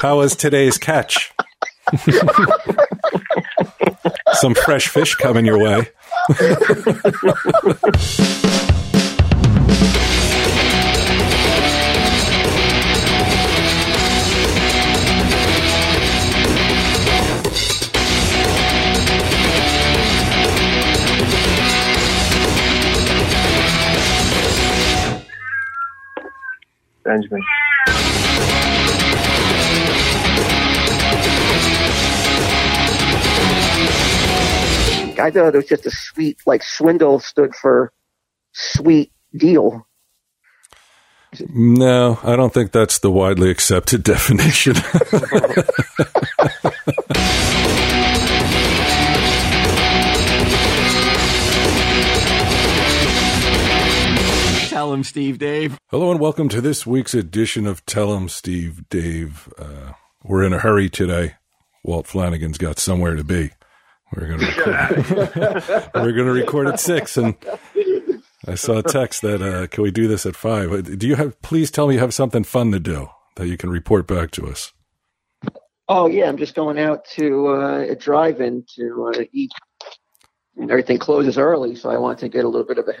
how was today's catch? Some fresh fish coming your way. Benjamin. I thought it was just a sweet, like swindle stood for sweet deal. No, I don't think that's the widely accepted definition. Tell him, Steve Dave. Hello and welcome to this week's edition of Tell him, Steve Dave. Uh, we're in a hurry today. Walt Flanagan's got somewhere to be. We're gonna record, we're gonna record at six, and I saw a text that uh, can we do this at five? Do you have? Please tell me you have something fun to do that you can report back to us. Oh yeah, I'm just going out to uh, a drive-in to uh, eat. And everything closes early, so I want to get a little bit of a,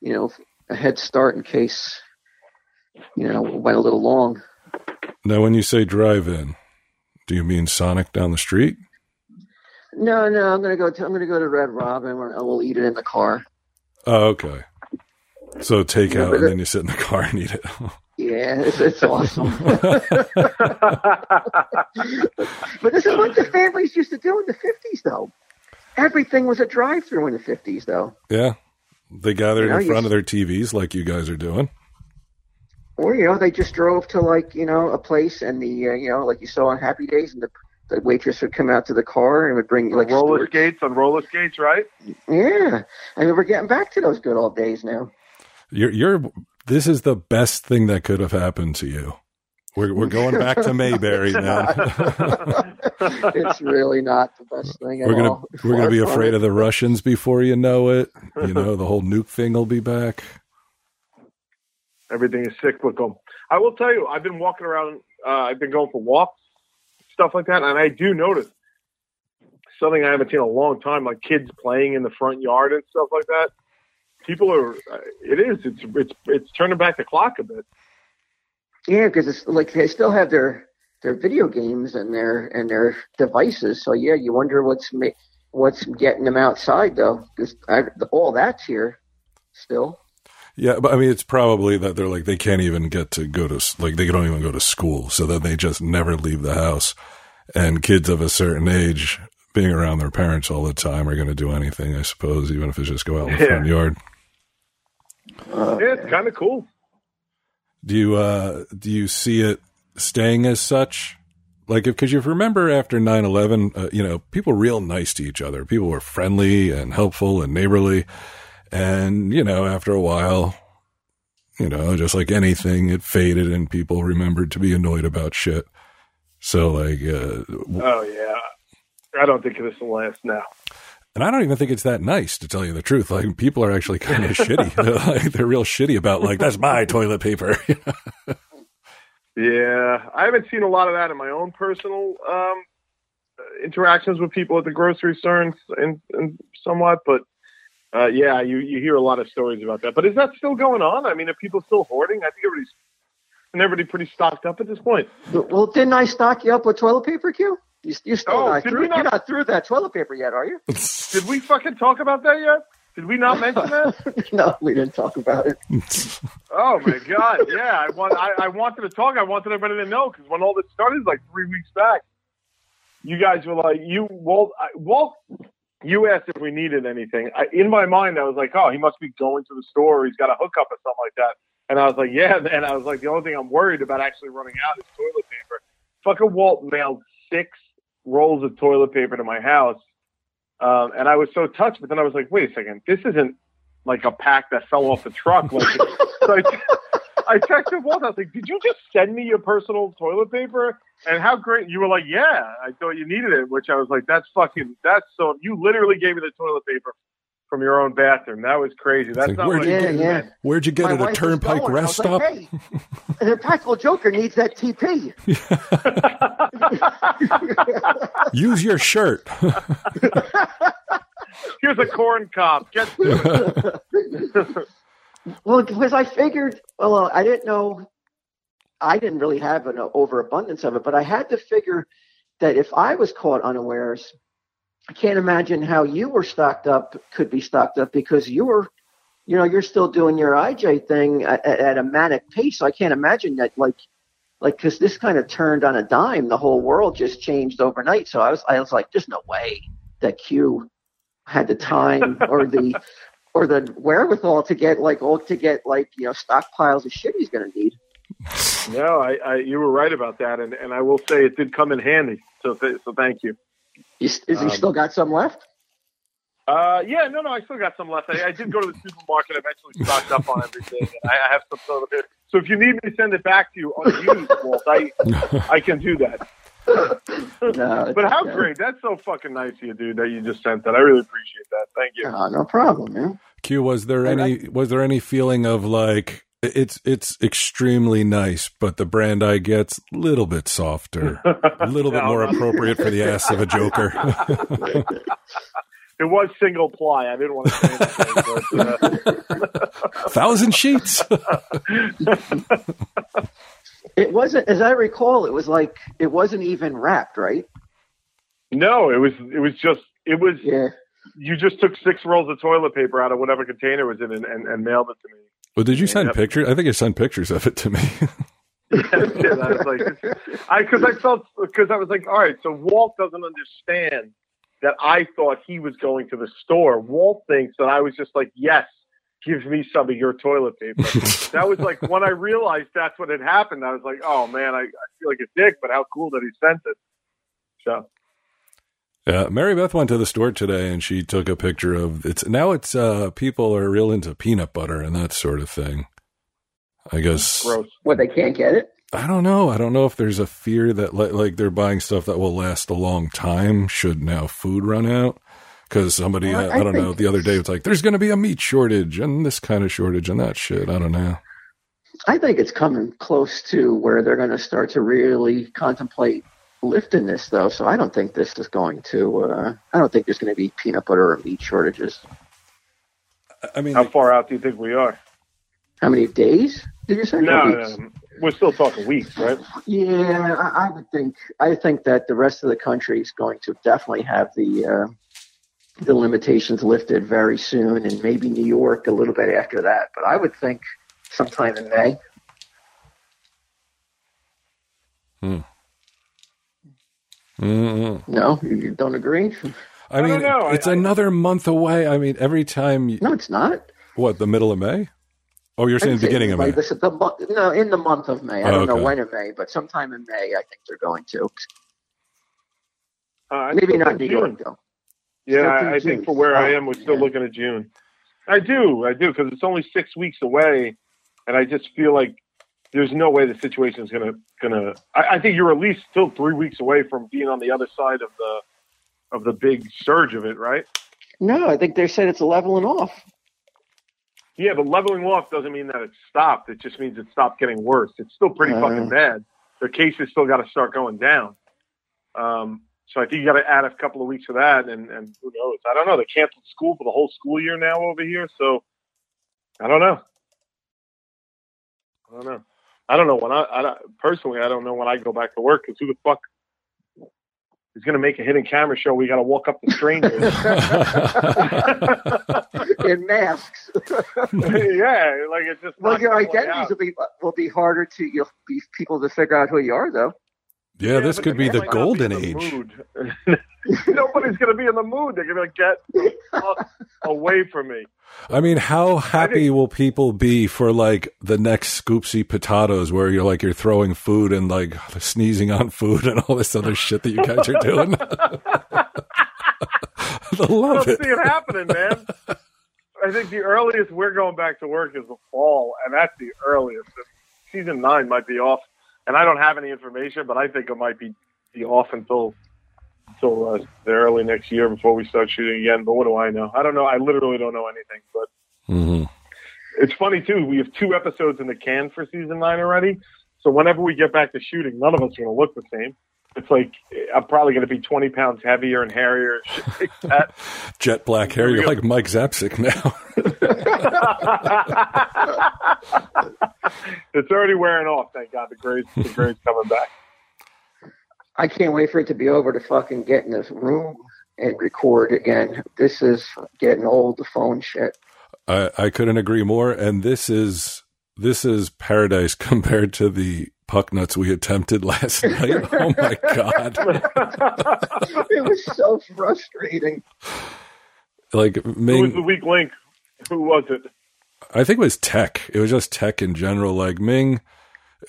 you know, a head start in case, you know, went a little long. Now, when you say drive-in, do you mean Sonic down the street? No, no, I'm gonna go. To, I'm gonna go to Red Robin, and we'll eat it in the car. Oh, okay. So take out, and then you sit in the car and eat it. Yeah, it's, it's awesome. but this is what the families used to do in the 50s, though. Everything was a drive-through in the 50s, though. yeah, they gathered You know, in front of their TVs like you guys are doing. Or you know, they just drove to like you know a place, and the uh, you know like you saw on Happy Days, and the the waitress would come out to the car and would bring like roller Stuart- skates on roller skates, right? Yeah, I mean we're getting back to those good old days now. You're, you're. This is the best thing that could have happened to you. We're we're going back to Mayberry now. it's really not the best thing. At we're gonna all. we're gonna be afraid of the Russians before you know it. You know the whole nuke thing will be back. Everything is cyclical. I will tell you, I've been walking around. Uh, I've been going for walks, stuff like that, and I do notice something I haven't seen in a long time, like kids playing in the front yard and stuff like that. People are. It is. It's. It's. It's turning back the clock a bit. Yeah, because it's like they still have their their video games and their and their devices. So yeah, you wonder what's ma- what's getting them outside though, because all that's here still. Yeah, but I mean, it's probably that they're like they can't even get to go to like they don't even go to school, so that they just never leave the house. And kids of a certain age, being around their parents all the time, are going to do anything, I suppose, even if it's just go out in the Yeah. front yard. Uh, Yeah, it's kind of cool. Do you uh do you see it staying as such? Like, because you remember after 9-11, uh, you know, people were real nice to each other. People were friendly and helpful and neighborly. And, you know, after a while, you know, just like anything, it faded and people remembered to be annoyed about shit. So, like, uh, Oh yeah. I don't think this will last now. and I don't even think it's that nice to tell you the truth. Like, people are actually kind of shitty. They're, like, they're real shitty about, like, that's my toilet paper. Yeah, I haven't seen a lot of that in my own personal um, interactions with people at the grocery store and, and, and somewhat, but uh, yeah, you, you hear a lot of stories about that. But is that still going on? I mean, are people still hoarding? I think everybody's and everybody pretty stocked up at this point. well, didn't I stock you up with toilet paper, Q? You, you're still Oh, not did through. we not- You're not through that toilet paper yet, are you? Did we fucking talk about that yet? Did we not mention that? no, we didn't talk about it. Oh my god, yeah. I want I, I wanted to talk. I wanted everybody to know because when all this started like three weeks back, you guys were like, you Walt, I, Walt, you asked if we needed anything. I, in my mind, I was like, oh, he must be going to the store. Or he's got a hookup or something like that. And I was like, yeah. And I was like, the only thing I'm worried about actually running out is toilet paper. Fucking Walt mailed six rolls of toilet paper to my house. Um, and I was so touched, but then I was like, wait a second, this isn't like a pack that fell off the truck. Like, so I, I texted Walt. I was like, "Did you just send me your personal toilet paper?" And how great you were like, "Yeah, I thought you needed it." Which I was like, "That's fucking. That's so. You literally gave me the toilet paper from your own bathroom. That was crazy. That's like, not where'd what you I Yeah, get did, yeah. Where'd you get My it? A turnpike going. Rest stop? like, hey, the Practical Joker needs that TP. Use your shirt. Here's a corn cob. Get Well, because I figured, well, I didn't know, I didn't really have an overabundance of it, but I had to figure that if I was caught unawares, I can't imagine how you were stocked up, could be stocked up because you were, you know, you're still doing your IJ thing at, at a manic pace. So I can't imagine that, like, like, because this kind of turned on a dime. The whole world just changed overnight. So I was, I was like, there's no way that Q had the time or the or the wherewithal to get like all to get like you know stockpiles of shit he's going to need. no, I, I you were right about that, and, and I will say it did come in handy. So th- so thank you. Is, is he Um, still got some left? Uh, yeah, no, no, I still got some left. I, I did go to the supermarket. Eventually stocked up on everything, and I, I have some sort of it. So if you need me to send it back to you unused, Walt, I I can do that. No, But how yeah. great! That's so fucking nice of you, dude. That you just sent that. I really appreciate that. Thank you. Oh, no problem, man. Q, was there any was there any feeling of like it's it's extremely nice, but the brand I get's a little bit softer, a little bit No, more appropriate for the ass of a joker. It was single ply. I didn't want to say anything, but uh, Thousand sheets. It wasn't, as I recall, it was like it wasn't even wrapped, right? no, it was it was just it was Yeah. you just took six rolls of toilet paper out of whatever container was in and, and, and mailed it to me. well, did you send Yep. pictures? I think you sent pictures of it to me. yeah, I was like, I because I felt because I was like, all right, so Walt doesn't understand that I thought he was going to the store. Walt thinks that I was just like, yes, give me some of your toilet paper. that was like when I realized that's what had happened. I was like, oh man, I, I feel like a dick, but how cool that he sent it. So Yeah, Mary Beth went to the store today and she took a picture of it's now it's uh people are real into peanut butter and that sort of thing. I guess gross. What they can't get it? I don't know. I don't know if there's a fear that like, like they're buying stuff that will last a long time should now food run out. Because somebody, Well, I, I I don't know, the other day it's like there's going to be a meat shortage and this kind of shortage and that shit. I don't know. I think it's coming close to where they're going to start to really contemplate lifting this, though. So I don't think this is going to. Uh, I don't think there's going to be peanut butter or meat shortages. I- I mean, How far out do you think we are? How many days did you say? No, Or weeks? no, we're still talking weeks, right? Yeah, I, I would think. I think that the rest of the country is going to definitely have the uh, the limitations lifted very soon, and maybe New York a little bit after that. But I would think sometime in May. mm-mm. No, you you don't agree? I I mean, don't know. I- it's I- another month away. I mean, every time, you, No, it's not. what, the middle of May? Oh, you're saying I'd say beginning of May. like this is the month, no, in the month of May. I Oh, don't okay. know when in May, but sometime in May, I think they're going to. Uh, Maybe not New June. York though. Yeah, I, think I think for where I Oh, am, we're still yeah. looking at June. I do, I do, because it's only six weeks away, and I just feel like there's no way the situation is gonna gonna. I, I think you're at least still three weeks away from being on the other side of the of the big surge of it, right? No, I think they said it's leveling off. Yeah, but leveling off doesn't mean that it's stopped. It just means it stopped getting worse. It's still pretty Uh. fucking bad. The cases still got to start going down. Um, so I think you got to add a couple of weeks of that, and, and who knows? I don't know. They canceled school for the whole school year now over here, so I don't know. I don't know. I don't know when I, I don't- personally I don't know when I go back to work because who the fuck is going to make a hidden camera show? We got to walk up to strangers. in masks. yeah, like it's just well, your gonna identities will be will be harder to you'll be people to figure out who you are, though. Yeah, this could be the be golden the age. Nobody's going to be in the mood. They're going to get uh, away from me. I mean, how happy will people be for like the next scoopsy potatoes where you're like you're throwing food and like sneezing on food and all this other shit that you guys are doing? I love don't it. see it happening, man. I think the earliest we're going back to work is the fall, and that's the earliest. Season nine might be off, and I don't have any information, but I think it might be, be off until till uh, the early next year before we start shooting again. But what do I know? I don't know. I literally don't know anything. But hmm it's funny too. We have two episodes in the can for season nine already. So whenever we get back to shooting, none of us are going to look the same. It's like I'm probably going to be 20 pounds heavier and hairier and shit like that. Jet black hair. You're like Mike Zapcic now. it's already wearing off. Thank God the gray's the grades coming back. I can't wait for it to be over to fucking get in this room and record again. This is getting old. The phone shit. I, I couldn't agree more. And this is this is paradise compared to the puck nuts we attempted last night. Oh my god! it was so frustrating. Like Ming, Who was the weak link? Who was it? I think it was tech. It was just tech in general. Like Ming,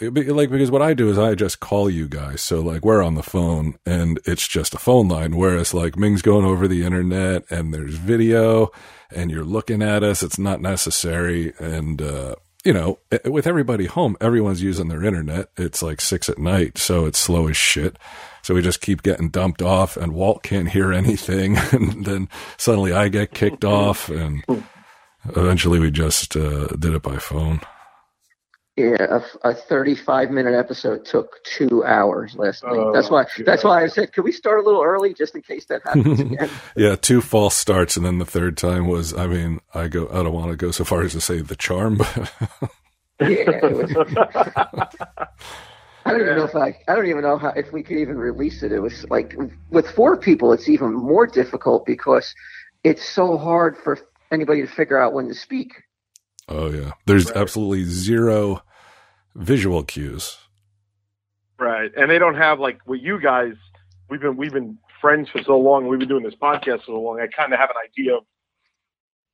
like because what I do is I just call you guys. So like we're on the phone and it's just a phone line. Whereas like Ming's going over the internet and there's video and you're looking at us. It's not necessary. And uh, you know, with everybody home, everyone's using their internet. It's like six at night, so it's slow as shit. So we just keep getting dumped off, and Walt can't hear anything. And then suddenly I get kicked off, and eventually we just uh, did it by phone. Yeah, a, a 35 minute episode took two hours last night. Oh, that's why. God. That's why I said, "Can we start a little early just in case that happens again? Yeah, two false starts, and then the third time was. I mean, I go. I don't want to go so far as to say the charm, but yeah, I don't even know if I. I don't even know how if we could even release it. It was like with four people, it's even more difficult because it's so hard for anybody to figure out when to speak. Oh yeah, there's Right. absolutely zero visual cues. Right, and they don't have like what you guys. We've been we've been friends for so long. We've been doing this podcast for so long. I kind of have an idea of,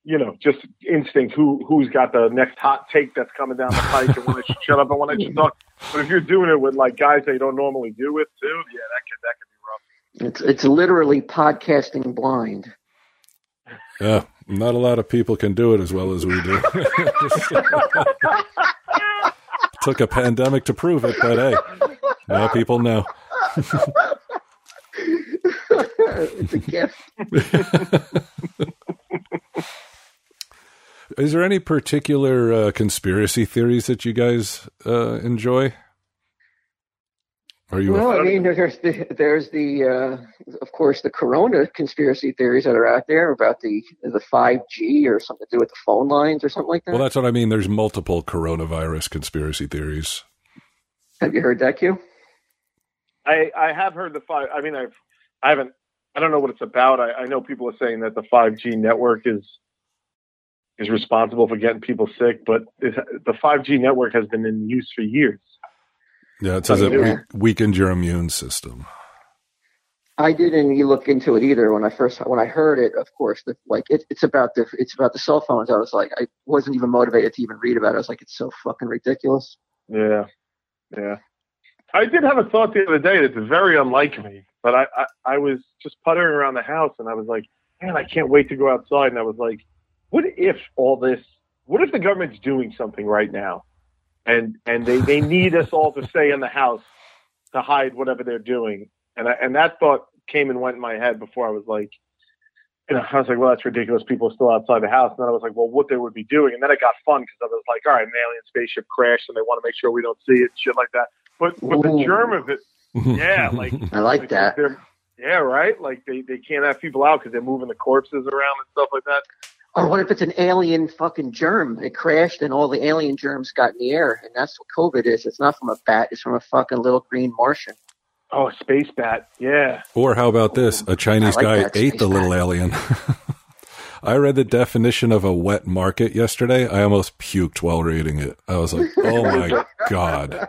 you know, just instinct who who's got the next hot take that's coming down the pike and when I should shut up and when I should talk. But if you're doing it with like guys that you don't normally do with too, yeah, that could that could be rough. It's it's literally podcasting blind. Yeah, not a lot of people can do it as well as we do. Took a pandemic to prove it, but hey, now people know. it's a gift. Is there any particular uh, conspiracy theories that you guys uh, enjoy? Are you? Well, I mean, there's the there's the uh, of course the Corona conspiracy theories that are out there about the the five G or something to do with the phone lines or something like that. well, that's what I mean. There's multiple coronavirus conspiracy theories. Have you heard that, Q? I I have heard the five. I mean, I've I haven't. I don't know what it's about. I, I know people are saying that the 5G network is is responsible for getting people sick, but it, the 5G network has been in use for years. Yeah, it says it Yeah. we- weakened your immune system. I didn't look into it either when I first when I heard it. Of course, the, like it, it's about the it's about the cell phones. I was like, I wasn't even motivated to even read about it. I was like, it's so fucking ridiculous. Yeah, yeah. I did have a thought the other day that's very unlike me, but I, I I was just puttering around the house and I was like, man, I can't wait to go outside. And I was like, what if all this? What if the government's doing something right now, and and they they need us all to stay in the house to hide whatever they're doing? And I, and that thought came and went in my head before I was like, you know, I was like, well, that's ridiculous. People are still outside the house. And then I was like, well, what they would be doing. And then it got fun because I was like, all right, an alien spaceship crashed and they want to make sure we don't see it shit like that. But but the germ of it, yeah, like I like that. Yeah, right. Like they, they can't have people out because they're moving the corpses around and stuff like that. Or what if it's an alien fucking germ? It crashed and all the alien germs got in the air, and that's what COVID is. It's not from a bat. It's from a fucking little green Martian. Oh, space bat. Yeah. Or how about this? A Chinese like guy that ate space the little bat. alien. I read the definition of a wet market yesterday. I almost puked while reading it. I was like, oh my God.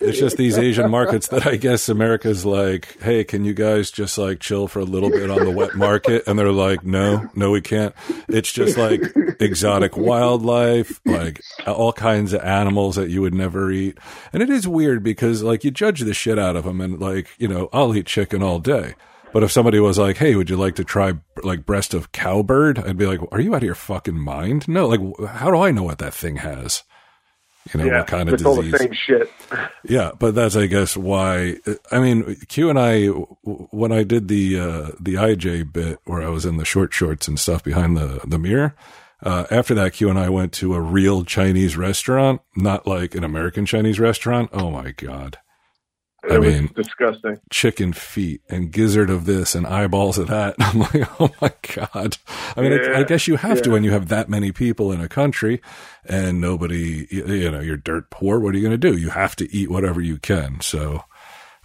It's just these Asian markets that I guess America's like, hey, can you guys just like chill for a little bit on the wet market? And they're like, no, no, we can't. It's just like exotic wildlife, like all kinds of animals that you would never eat. And it is weird because like you judge the shit out of them and like, you know, I'll eat chicken all day. But if somebody was like, "Hey, would you like to try like breast of cowbird?" I'd be like, "Are you out of your fucking mind?" No, like, how do I know what that thing has? You know yeah, what kind of it's all the same shit. Yeah, but that's I guess why. I mean, Q and I when I did the uh, the IJ bit where I was in the short shorts and stuff behind the the mirror. Uh, after that, Q and I went to a real Chinese restaurant, not like an American Chinese restaurant. Oh my god, It I was mean- disgusting. chicken feet and gizzard of this and eyeballs of that. I'm like, oh my god. I mean, I, I guess you have to when you have that many people in a country and nobody, you, you know, you're dirt poor. What are you going to do? You have to eat whatever you can. So,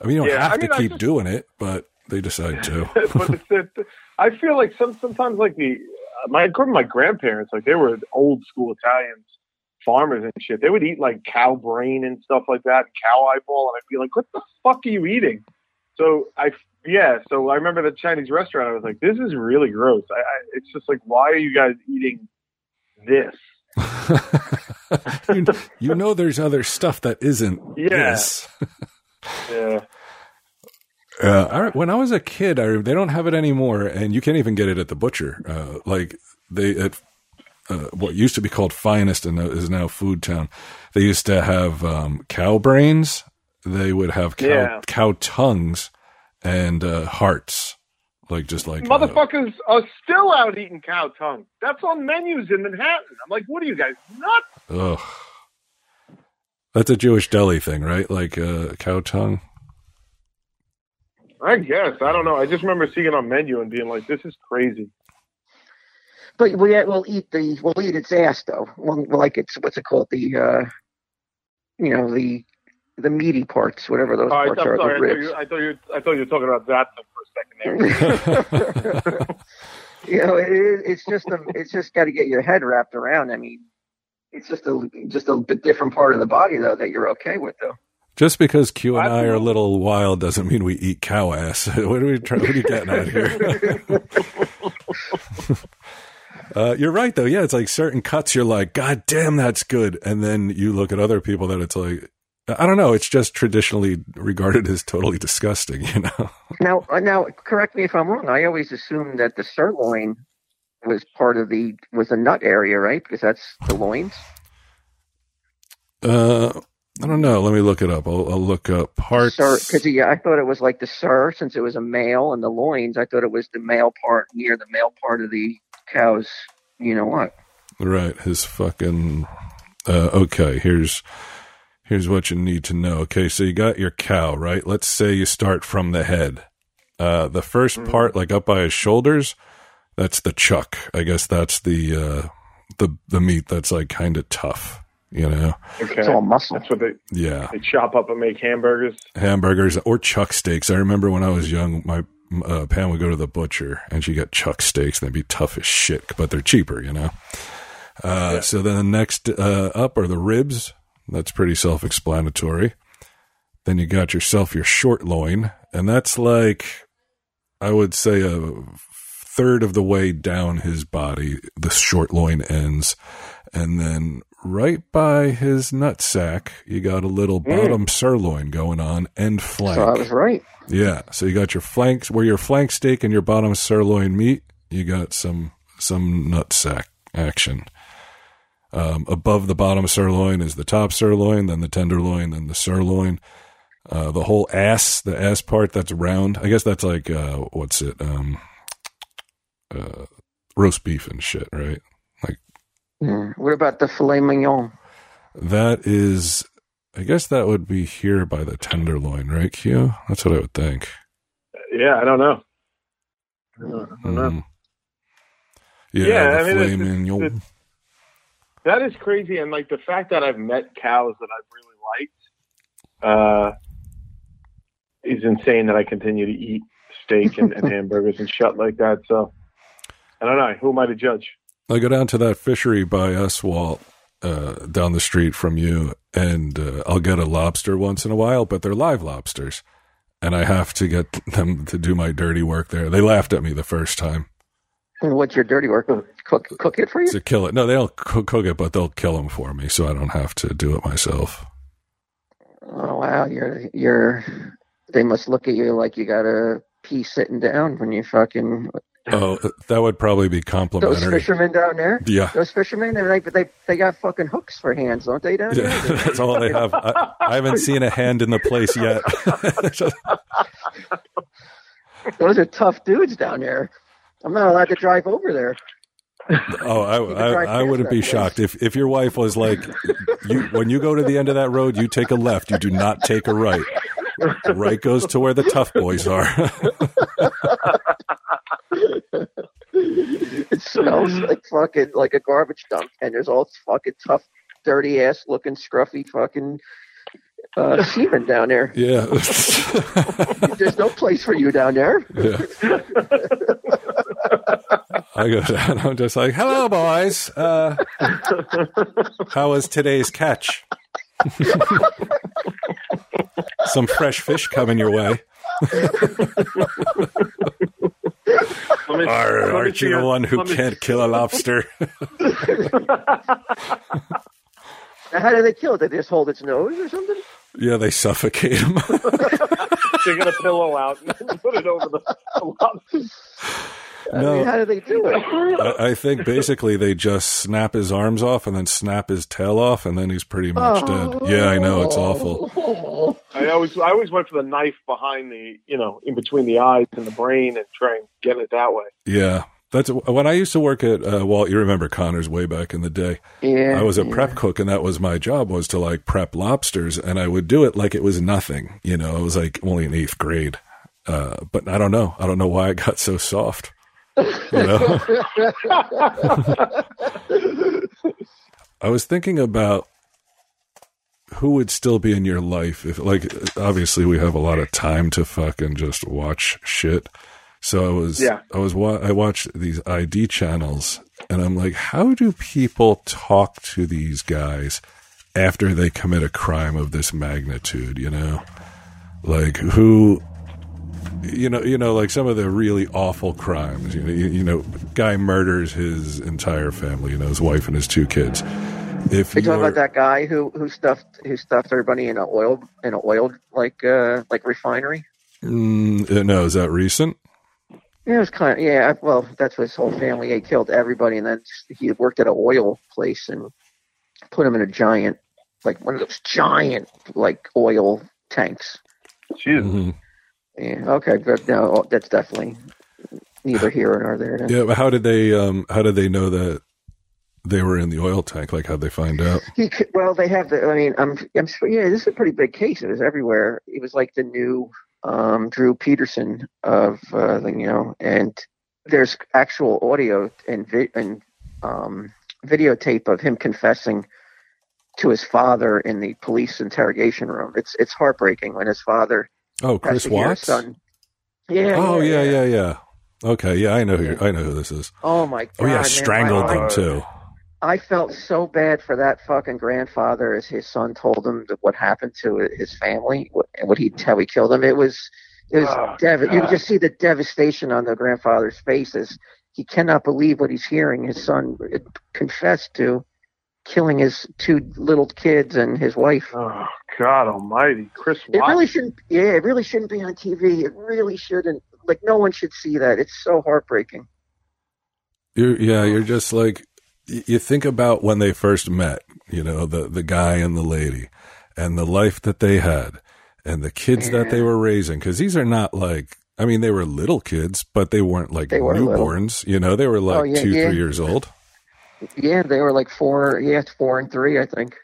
I mean, you don't Yeah, have I mean, to keep just- doing it, but they decide to. but it's, it, I feel like some sometimes like the my my grandparents like they were old school Italians, farmers and shit. They would eat like cow brain and stuff like that, and cow eyeball, and I'd be like, "What the fuck are you eating?" So I yeah, so I remember the Chinese restaurant. I was like, "This is really gross." I, I it's just like, why are you guys eating this? you, you know, there's other stuff that isn't this. Yeah, Uh, I, when I was a kid, I, they don't have it anymore, and you can't even get it at the butcher. Uh, like they at uh, what used to be called Finest and is now Food Town. They used to have um, cow brains. They would have cow, Yeah. cow tongues and uh, hearts, like just like uh, motherfuckers are still out eating cow tongue. That's on menus in Manhattan. I'm like, what are you guys nuts? ugh. That's a Jewish deli thing, right? Like uh, cow tongue. I guess I don't know. I just remember seeing it on menu and being like, "This is crazy." But we we'll eat the we'll eat its ass though. Well, like it's what's it called the uh, you know the the meaty parts, whatever those Oh, I, I'm parts are, sorry. I the thought, ribs. you, I thought you. I thought you were talking about that for a second there. you know, it is, it's just a, it's just got to get your head wrapped around. I mean, it's just a just a bit different part of the body though that you're okay with though. Just because Q and I are a little wild doesn't mean we eat cow ass. what are we trying? What are you getting at here? Uh, you're right though. Yeah, it's like certain cuts. You're like, God damn, that's good. And then you look at other people that it's like, I don't know. It's just traditionally regarded as totally disgusting. You know? Now, uh, now, correct me if I'm wrong. I always assumed that the sirloin was part of the was the nut area, right? Because that's the loins. Uh, I don't know. Let me look it up. I'll, I'll look up parts. Because yeah, I thought it was like the sir, since it was a male, and the loins. I thought it was the male part near the male part of the cow's. You know what? Right. His fucking. Uh, okay. Here's here's what you need to know. Okay, so you got your cow, right? Let's say you start from the head. Uh, the 1st part, like up by his shoulders, that's the chuck. I guess that's the uh, the the meat that's like kind of tough. You know? Okay, It's all muscle. that's what they Yeah. they chop up and make hamburgers. hamburgers or chuck steaks. I remember when I was young, my uh, Pam would go to the butcher and she'd get chuck steaks. And they'd be tough as shit, but they're cheaper, you know. Uh, So then the next uh, up are the ribs. That's pretty self-explanatory. Then you got yourself your short loin, and that's like I would say a third of the way down his body. The short loin ends, and then right by his nutsack, you got a little bottom sirloin going on and flank. So I was right. Yeah. So you got your flanks where your flank steak and your bottom sirloin meat. You got some some nutsack action. Um, above the bottom sirloin is the top sirloin, then the tenderloin, then the sirloin. Uh, the whole ass, the ass part that's round. I guess that's like uh, what's it? Um, uh, roast beef and shit, right? Yeah. What about the filet mignon? That is, I guess that would be here by the tenderloin, right, Q? That's what I would think. Yeah, I don't know. I don't know. Mhm. Yeah, Yeah, the I mean, filet it's- mignon. it's- That is crazy, and like the fact that I've met cows that I've really liked uh, is insane. That I continue to eat steak and, and hamburgers and shit like that. So I don't know. Who am I to judge? I go down to that fishery by us, Walt, uh, down the street from you, and uh, I'll get a lobster once in a while, but they're live lobsters. And I have to get them to do my dirty work there. They laughed at me the first time And what's your dirty work? Cook cook it for you? to kill it. No, they don't cook, cook it, but they'll kill them for me, so I don't have to do it myself. Oh wow, you're you're. They must look at you like you got a pee sitting down when you fucking Oh, that would probably be complimentary. Those fishermen down there. Yeah. Those fishermen, they like, they they got fucking hooks for hands, don't they? Down there. Yeah, that's all they have. I, I haven't seen a hand in the place yet. Those are tough dudes down there. I'm not allowed to drive over there. oh, I, I, I wouldn't be place. shocked if if your wife was like, you when you go to the end of that road, you take a left. You do not take a right. Right goes to where the tough boys are. It smells like fucking like a garbage dump, and there's all fucking tough, dirty ass looking, scruffy fucking uh, seamen down there. yeah. There's no place for you down there. Yeah. I go down. I'm just like, "Hello, boys. Uh, how was today's catch? Some fresh fish coming your way. Let me, Arr, aren't you the one who me- can't kill a lobster? How do they kill it? They just hold its nose or something? yeah, they suffocate him. They get a pillow out and put it over the. I No. mean, how do they do it? I, I think basically they just snap his arms off and then snap his tail off, and then he's pretty much oh. dead. Yeah, I know it's awful. I always, I always went for the knife behind the, you know, in between the eyes and the brain, and try and get it that way. Yeah, that's when I used to work at uh, Walt. You remember Connors way back in the day. Yeah, I was a yeah. prep cook, and that was my job was to like prep lobsters, and I would do it like it was nothing. You know, I was like only in eighth grade, uh, but I don't know. I don't know why I got so soft. You know, I was thinking about who would still be in your life if, like, obviously we have a lot of time to fucking just watch shit. So I was, Yeah. I was, wa- I watched these ID channels, and I'm like, how do people talk to these guys after they commit a crime of this magnitude? You know, like who, you know, you know, like some of the really awful crimes. You know, you, you know, guy murders his entire family. You know, his wife and his two kids. If You talking about that guy who who stuffed who stuffed everybody in a oil in a oil like uh like refinery? Mm, uh, no, is that recent? Yeah, it was kind of yeah. Well, that's what his whole family. He killed everybody, and then he worked at an oil place and put him in a giant, like one of those giant like oil tanks. Jesus. Mhm. Yeah. Okay, but no, that's definitely neither here nor there. then. Yeah, but how did they? Um, how did they know that they were in the oil tank? Like, how'd they find out? He could, well, they have the. I mean, I'm. I'm. sure- Yeah, this is a pretty big case. It was everywhere. It was like the new um, Drew Peterson of uh, the, you know, and there's actual audio and vi- and um, videotape of him confessing to his father in the police interrogation room. It's it's heartbreaking when his father Oh, Chris Watts. son. Yeah. Oh yeah, yeah, yeah. Okay, yeah, I know who I know who this is. Oh my god. Oh yeah, strangled I- them too. I felt so bad for that fucking grandfather as his son told him that what happened to his family, and what he how he killed him. It was it was Oh, dev- You God. could just see the devastation on the grandfather's faces. He cannot believe what he's hearing. His son uh, confessed to killing his two little kids and his wife. Oh God Almighty, Chris It Watts. really shouldn't. Yeah, it really shouldn't be on TV. It really shouldn't. Like no one should see that. It's so heartbreaking. You're, yeah, you're just like y- you think about when they first met. You know, the the guy and the lady, and the life that they had, and the kids that they were raising. Because these are not like. I mean, they were little kids, but they weren't like They were little. newborns. You know, they were like Oh, yeah, two, yeah. three years old. Yeah, they were like four. Yeah, four and three, I think.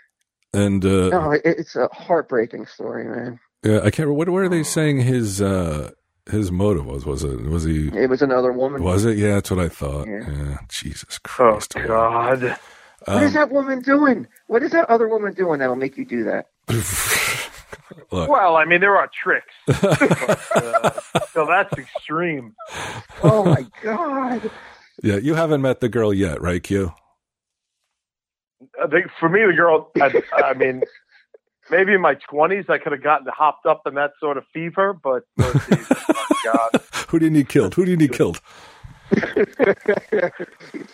And uh, No, it, it's a heartbreaking story, man. yeah, I can't. Remember. What were they saying? His uh, his motive was was it was he It was another woman. was it? Yeah, that's what I thought. Yeah. Yeah, Jesus Oh Christ. God. What is Um, that woman doing? What is that other woman doing that'll make you do that? look, Well, I mean, there are tricks. But, uh, so that's extreme. Oh my god! yeah, you haven't met the girl yet, right, Q? I think for me, the girl. I, I mean, maybe in my twenties, I could have gotten hopped up in that sort of fever. But oh, God, Who do you need killed? Who do you need killed?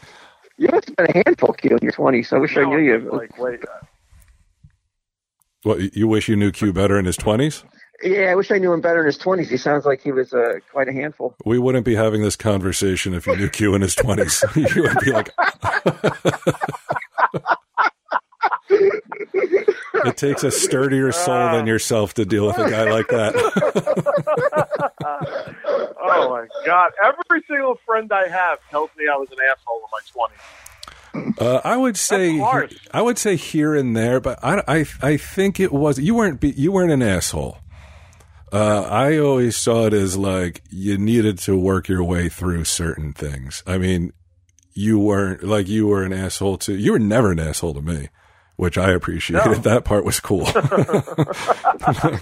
You must have been a handful, kid, in your twenties. I wish I knew you. Like, wait, uh, What you wish you knew Q better in his twenties? Yeah, I wish I knew him better in his twenties. He sounds like he was uh, quite a handful. We wouldn't be having this conversation if you knew Q in his twenties. you would be like, it takes a sturdier soul than yourself to deal with a guy like that. oh my god! Every single friend I have tells me I was an asshole in my twenties. Uh, I would say. I would say here and there, but I, I, I think it was you weren't be, you weren't an asshole. Uh, I always saw it as like you needed to work your way through certain things. I mean, you weren't like you were an asshole to you were never an asshole to me, which I appreciated. No. That part was cool.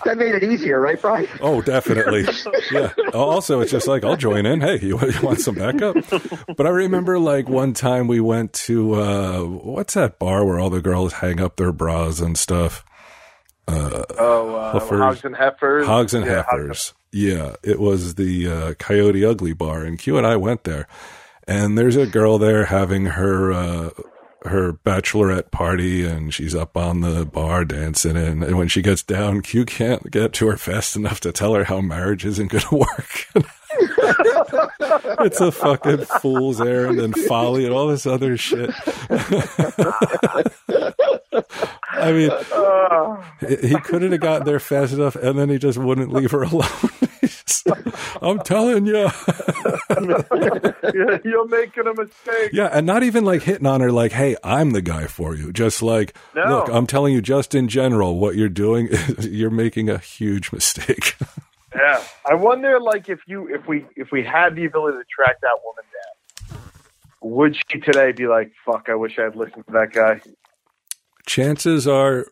That made it easier, right, Brian? oh, definitely. Yeah. Also, it's just like I'll join in. Hey, you, you want some backup? But I remember like one time we went to uh, what's that bar where all the girls hang up their bras and stuff. Oh, uh, Heifers. hogs and heifers. Hogs and Yeah, Heifers. Yeah, it was the uh, Coyote Ugly Bar, and Q and I went there. And there's a girl there having her uh, her bachelorette party, and she's up on the bar dancing. And, and when she gets down, Q can't get to her fast enough to tell her how marriage isn't going to work. it's a fucking fool's errand and folly and all this other shit. I mean, he couldn't have gotten there fast enough, and then he just wouldn't leave her alone. I'm telling you, you're making a mistake. yeah, and not even like hitting on her, like, "Hey, I'm the guy for you." Just like, No. look, I'm telling you, just in general, what you're doing, is you're making a huge mistake. Yeah, I wonder, like, if you, if we, if we had the ability to track that woman down, would she today be like, "Fuck, I wish I had listened to that guy"? Chances are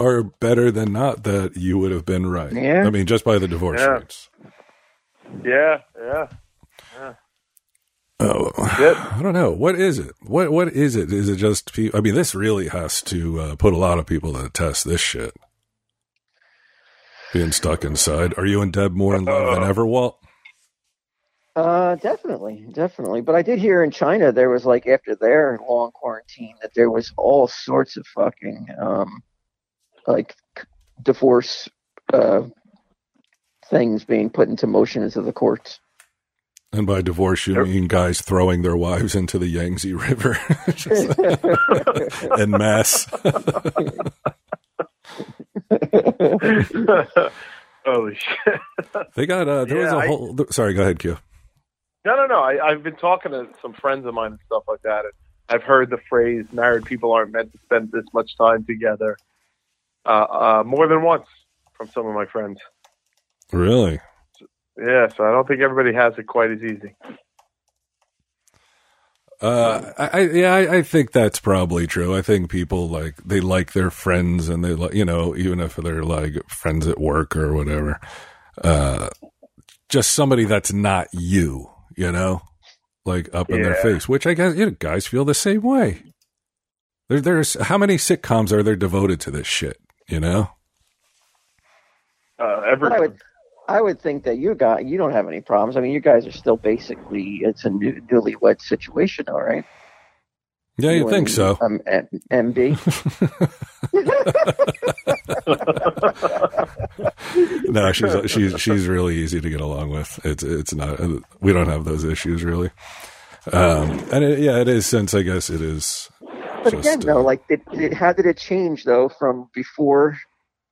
are better than not that you would have been right. Yeah. I mean, just by the divorce Yeah. rates. Yeah, yeah. Oh, I don't know. What is it? What what is it? Is it just? pe- I mean, this really has to uh, put a lot of people to the test. This shit, being stuck inside. Are you and Deb more in love than ever, Walt? Uh, definitely, definitely. But I did hear in China there was like after their long quarantine that there was all sorts of fucking um, like divorce uh things being put into motion into the courts. And by divorce, you mean guys throwing their wives into the Yangtze River Just like- en masse. Holy shit! They got uh, there was Yeah, a I- whole. sorry, go ahead, Q. No, no, no. I, I've been talking to some friends of mine and stuff like that. And I've heard the phrase "married people aren't meant to spend this much time together" uh, uh, more than once from some of my friends. Really? Yeah, so I don't think everybody has it quite as easy. Uh, I, I yeah, I, I think that's probably true. I think people like they like their friends, and they like you know even if they're like friends at work or whatever, uh, just somebody that's not you, you know, like up in their face. Which I guess you know, guys feel the same way. There, there's how many sitcoms are there devoted to this shit? You know, Uh, But I would, I would think that you got you don't have any problems. I mean, you guys are still basically it's a new, newlywed situation, all right? yeah, you think and, so? Um, M- MB. no, she's she's she's really easy to get along with. It's it's not we don't have those issues really. Um, and it, yeah, it is since I guess it is. But just, again, though, like, did, did, how did it change though from before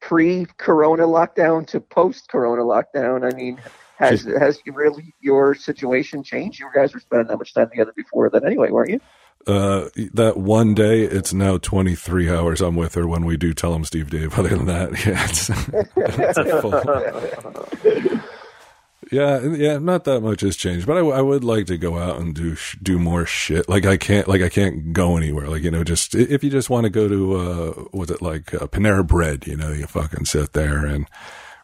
pre-corona lockdown to post-corona lockdown? I mean, has has really your situation changed? You guys were spending that much time together before that anyway, weren't you? uh, that one day, it's now twenty three hours. I'm with her when we do tell him Steve Dave. Other than that, yeah, it's, it's full. Yeah, yeah, not that much has changed, but I, w- I would like to go out and do sh- do more shit. Like I can't, like I can't go anywhere. Like you know, just if you just want to go to, uh, was it like uh, Panera Bread? You know, you fucking sit there and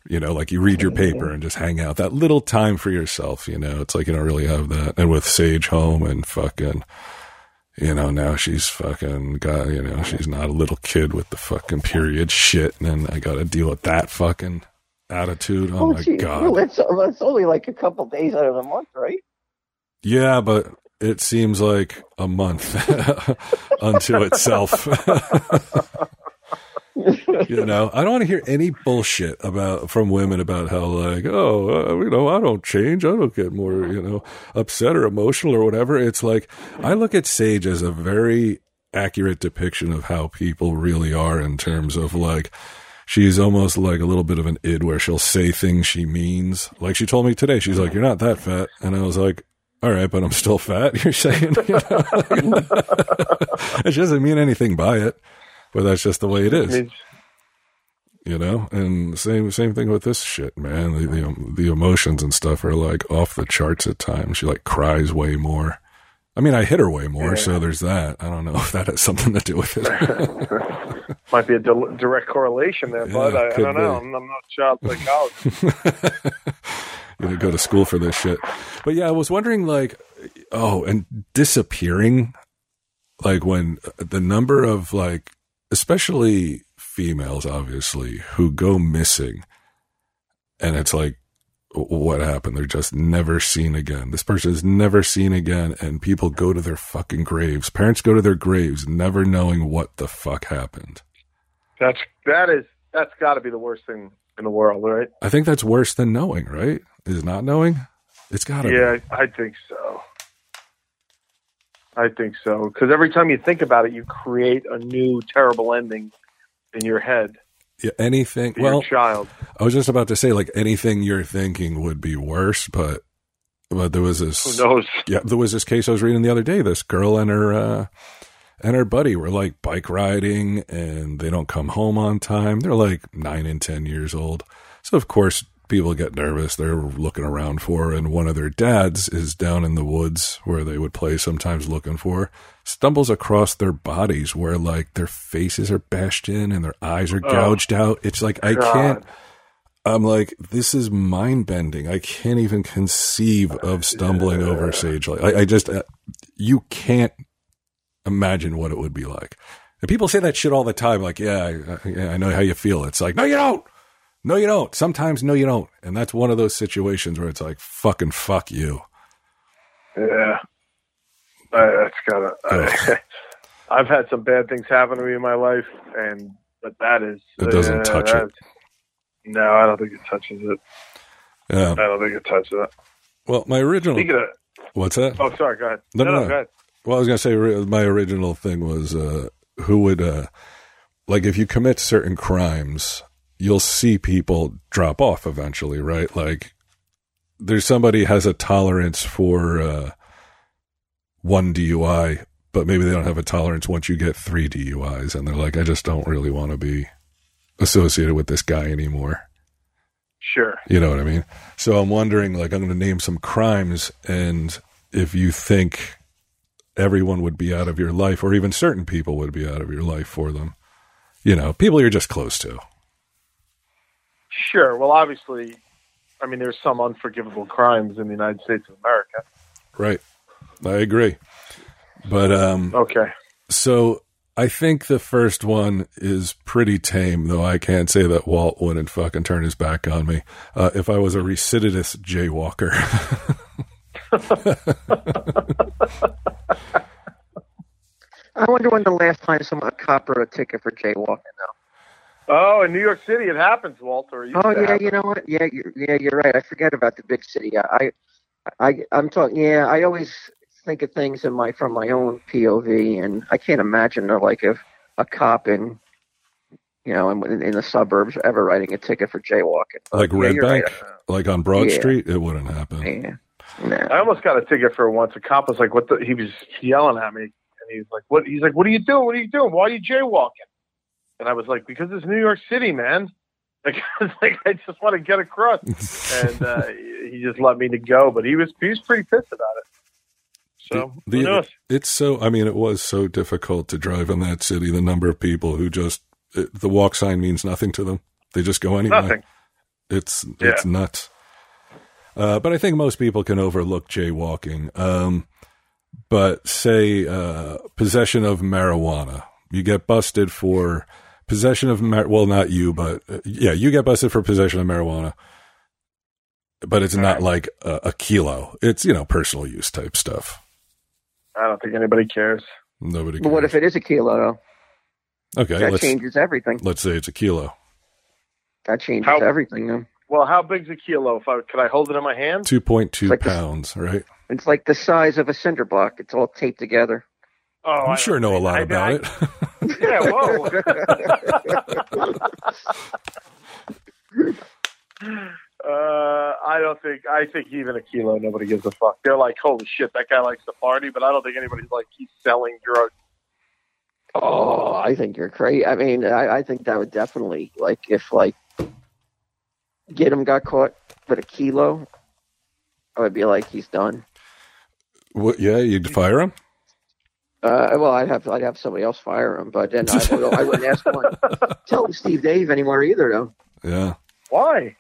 you know, like you read your paper and just hang out. That little time for yourself. You know, it's like you don't really have that. And with Sage home and fucking, you know, now she's fucking got, you know, she's not a little kid with the fucking period shit, and then I got to deal with that fucking attitude. Oh, my gee, god. well, it's, it's only like a couple days out of the month, right? Yeah, but it seems like a month unto itself. you know, I don't want to hear any bullshit about from women about how like, oh, uh, you know, I don't change, I don't get more, you know, upset or emotional or whatever. It's like I look at Sage as a very accurate depiction of how people really are in terms of like she's almost like a little bit of an id where she'll say things she means. Like she told me today, she's like, "You're not that fat," and I was like, "All right, but I'm still fat." You're saying, you know? it doesn't mean anything by it, but that's just the way it is. You know, and same same thing with this shit, man. The, the the emotions and stuff are like off the charts at times. She like cries way more. I mean, I hit her way more, Yeah. so there's that. I don't know if that has something to do with it. Might be a di- direct correlation there. Yeah, I, I don't know. I'm, I'm not child psychologist. you know, go to school for this shit. But yeah, I was wondering, like, oh, and disappearing, like when uh, the number of like, especially females, obviously, who go missing, and it's like, what happened? They're just never seen again. This person is never seen again, and people go to their fucking graves. Parents go to their graves, never knowing what the fuck happened. That's that is that's got to be the worst thing in the world, right? I think that's worse than knowing, right? Is not knowing. It's gotta be. Yeah, I think so. I think so because every time you think about it, you create a new terrible ending in your head anything. Well, child. I was just about to say, like anything you're thinking would be worse, but but there was this. Who knows? Yeah, there was this case I was reading the other day. This girl and her uh, and her buddy were like bike riding, and they don't come home on time. They're like nine and ten years old, so of course people get nervous. They're looking around for, and one of their dads is down in the woods where they would play, sometimes looking for. Stumbles across their bodies where like their faces are bashed in and their eyes are Oh, gouged out. It's like I God. can't. I'm like, this is mind bending. I can't even conceive of stumbling over Sage. Like, I, I just, uh, you can't imagine what it would be like. And people say that shit all the time. Like, yeah, I, yeah, I know how you feel. It's like, no, you don't. No, you don't. Sometimes, no, you don't. And that's one of those situations where it's like, fucking fuck you. Yeah, I, that's gotta. I, I've had some bad things happen to me in my life, and but that is It doesn't yeah, touch it. No, I don't think it touches it. Yeah. I don't think it touches it. Well, my original, of, what's that? oh, sorry, go ahead. No, no, no. go ahead. Well, I was going to say my original thing was uh, who would, uh, like, if you commit certain crimes, you'll see people drop off eventually, right? Like, there's somebody has a tolerance for uh, one DUI, but maybe they don't have a tolerance once you get three DUIs, and they're like, I just don't really want to be associated with this guy anymore. Sure. You know what I mean? So I'm wondering, like, I'm going to name some crimes, and if you think everyone would be out of your life, or even certain people would be out of your life for them, you know, people you're just close to. Sure. Well, obviously, I mean, there's some unforgivable crimes in the United States of America. Right. I agree. But, um, Okay. so I think the first one is pretty tame, though I can't say that Walt wouldn't fucking turn his back on me. Uh, if I was a recidivist jaywalker. I wonder when the last time someone a cop wrote a ticket for jaywalking. Though. Oh, in New York City, it happens, Walter. It Oh yeah, happen. you know what? Yeah, you're, yeah, you're right. I forget about the big city. I, I, I'm talking. Yeah, I always think of things in my from my own POV, and I can't imagine uh, like if a cop in, you know, in, in the suburbs ever writing a ticket for jaywalking. Like yeah, Red you're Bank, right. like on Broad Yeah. Street, it wouldn't happen. Yeah. No. I almost got a ticket for once. A cop was like, "What?" the He was yelling at me, and he's like, "What?" He's like, "What are you doing? What are you doing? Why are you jaywalking?" And I was like, "Because it's New York City, man." Like, I like, I just want to get across. and uh, he just let me to go, but he was he was pretty pissed about it. So The- it's so. I mean, it was so difficult to drive in that city. The number of people who just it, the walk sign means nothing to them. They just go anyway. Nothing. It's Yeah. it's nuts. Uh, but I think most people can overlook jaywalking. Um, but say uh, possession of marijuana, you get busted for possession of mar- well, not you, but uh, yeah, you get busted for possession of marijuana. But it's not Right. like a, a kilo. It's you know personal use type stuff. I don't think anybody cares. Nobody. But what if it is a kilo though? Okay, that changes everything. let's say it's a kilo. That changes How- everything. Though. Well, how big's a kilo? If I could I hold it in my hand? Two point two It's like this- pounds, right? It's like the size of a cinder block. It's all taped together. Oh, I You don't sure know a lot I- about I- it. Yeah, whoa. uh, I don't think. I think even a kilo, nobody gives a fuck. They're like, holy shit, that guy likes to party, but I don't think anybody's like he's selling drugs. Oh, I think you're crazy. I mean, I, I think that would definitely like if like get him got caught with a kilo, I would be like he's done. what, yeah, you'd fire him. Uh, well, I'd have I'd have somebody else fire him, but then I, would, I wouldn't ask one. Tell Steve Dave anymore either, though. Yeah. Why?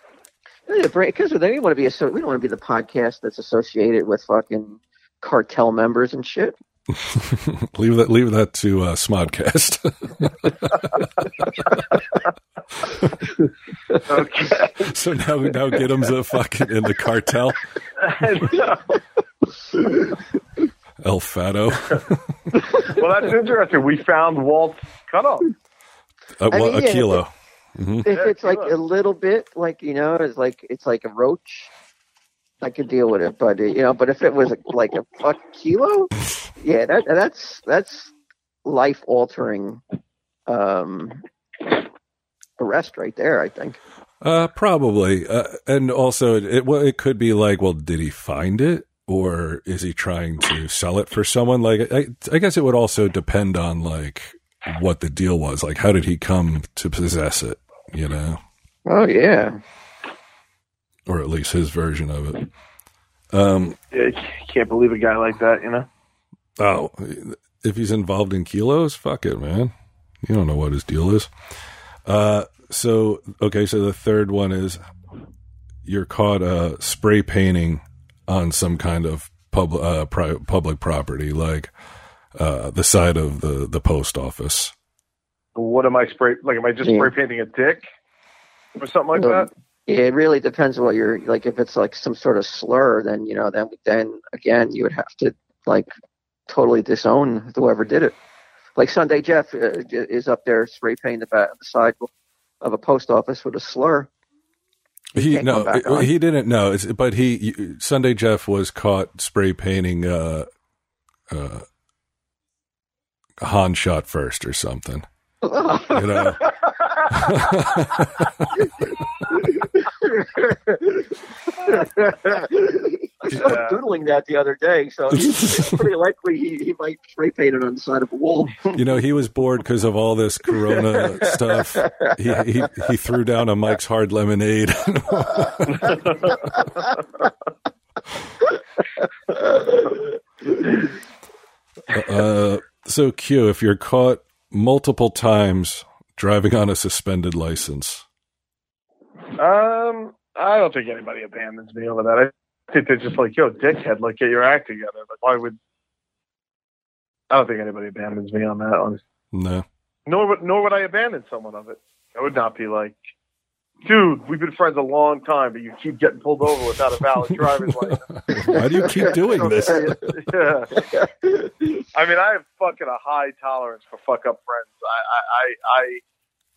Because we don't want to be a, we don't want to be the podcast that's associated with fucking cartel members and shit. leave that leave that to uh, Smodcast. Okay. so now now Giddim's a fucking in the cartel. El Fato. well, that's interesting. We found Walt's cutoff. Uh, I well, mean, a yeah, kilo. If Yeah, it's like a little bit, like you know, it's like it's like a roach. I could deal with it, but you know, but if it was like a fuck kilo, yeah, that that's that's life altering um arrest right there. I think. Uh, probably. Uh, and also, it, it it could be like, well, did he find it, or is he trying to sell it for someone? Like, I, I guess it would also depend on like what the deal was. Like, how did he come to possess it? You know, Oh yeah, or at least his version of it. Um. Yeah, can't believe a guy like that. You know. Oh, if he's involved in kilos, fuck it, man. You don't know what his deal is. Uh. So okay. So the third one is you're caught uh spray painting on some kind of pub uh pri- public property, like uh the side of the the post office. What am I spray? Like, am I just Yeah. spray painting a dick or something like Um, that? It really depends what you're like. If it's like some sort of slur, then you know, then then again, you would have to like totally disown whoever did it. Like Sunday Jeff uh, is up there spray painting the, back, the side of a post office with a slur. He no, he didn't know. It's, but he Sunday Jeff was caught spray painting uh uh Han shot first or something. You know. I'm doodling that the other day, so it's pretty likely he, he might spray paint it on the side of a wall. You know, he was bored because of all this Corona stuff. He, he he threw down a Mike's Hard Lemonade. uh, so Q, if you're caught multiple times driving on a suspended license, Um, I don't think anybody abandons me over that. I think they're just like, yo, dickhead, like get your act together. Like, why would? I don't think anybody abandons me on that one. no. Nor would nor would I abandon someone of it. I would not be like, dude, we've been friends a long time, but you keep getting pulled over without a valid driver's license. Why do you keep doing this? yeah. I mean, I have fucking a high tolerance for fuck up friends. I, I, I, I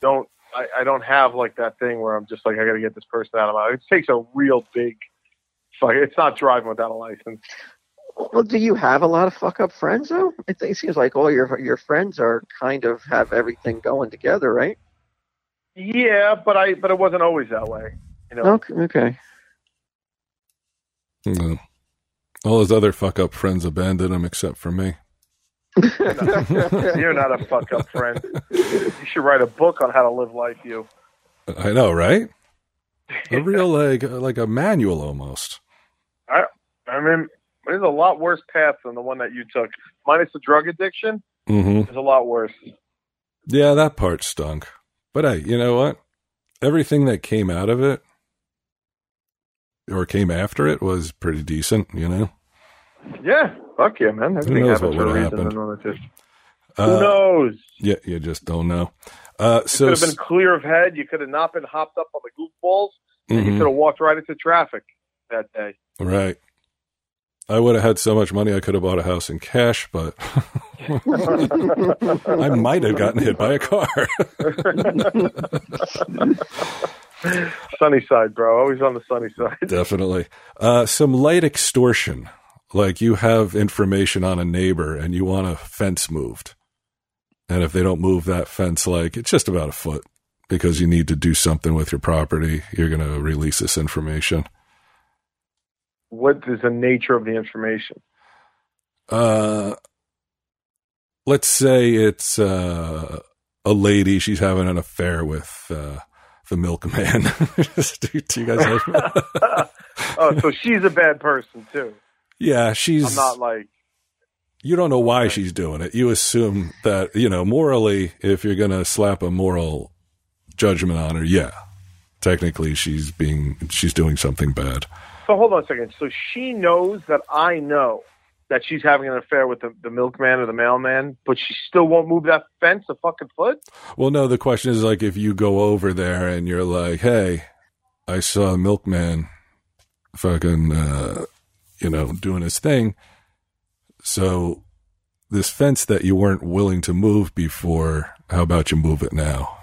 don't, I, I don't have like that thing where I'm just like, I got to get this person out of my. It takes a real big. Fuck, it's not driving without a license. Well, do you have a lot of fuck up friends though? It, it seems like all your your friends are kind of have everything going together, right? Yeah, but I, but it wasn't always that way. You know, Okay. okay. No. All his other fuck up friends abandoned him except for me. you're not a fuck up friend. You should write a book on how to live life. You. I know, right? A real like like a manual almost. I, I mean, there's a lot worse path than the one that you took. Minus the drug addiction, hmm is a lot worse. Yeah, that part stunk. But hey, you know what? Everything that came out of it or came after it was pretty decent, you know? Yeah, fuck yeah, man. Everything knows what would've reason. happened? and all that shit. Uh, Who knows? Yeah, you just don't know. Uh, so, could have been clear of head. You could have not been hopped up on the goofballs. and You could have walked right into traffic that day. right. I would have had so much money I could have bought a house in cash, but I might have gotten hit by a car. sunny side, bro. Always on the sunny side. Definitely. Uh, some light extortion, like you have information on a neighbor and you want a fence moved. And if they don't move that fence, like it's just about a foot because you need to do something with your property, you're going to release this information. What is the nature of the information? Uh, let's say it's uh, a lady, she's having an affair with uh, the milkman. do, do you guys have? oh, so she's a bad person too. Yeah, she's I'm not like you don't know why she's doing it. You assume that, you know, morally, if you're going to slap a moral judgment on her, yeah, technically she's being, she's doing something bad. So hold on a second. So she knows that I know that she's having an affair with the, the milkman or the mailman, but she still won't move that fence a fucking foot? Well, no, the question is like if you go over there and you're like, hey, I saw a milkman fucking, uh, you know, doing his thing so this fence that you weren't willing to move before, how about you move it now?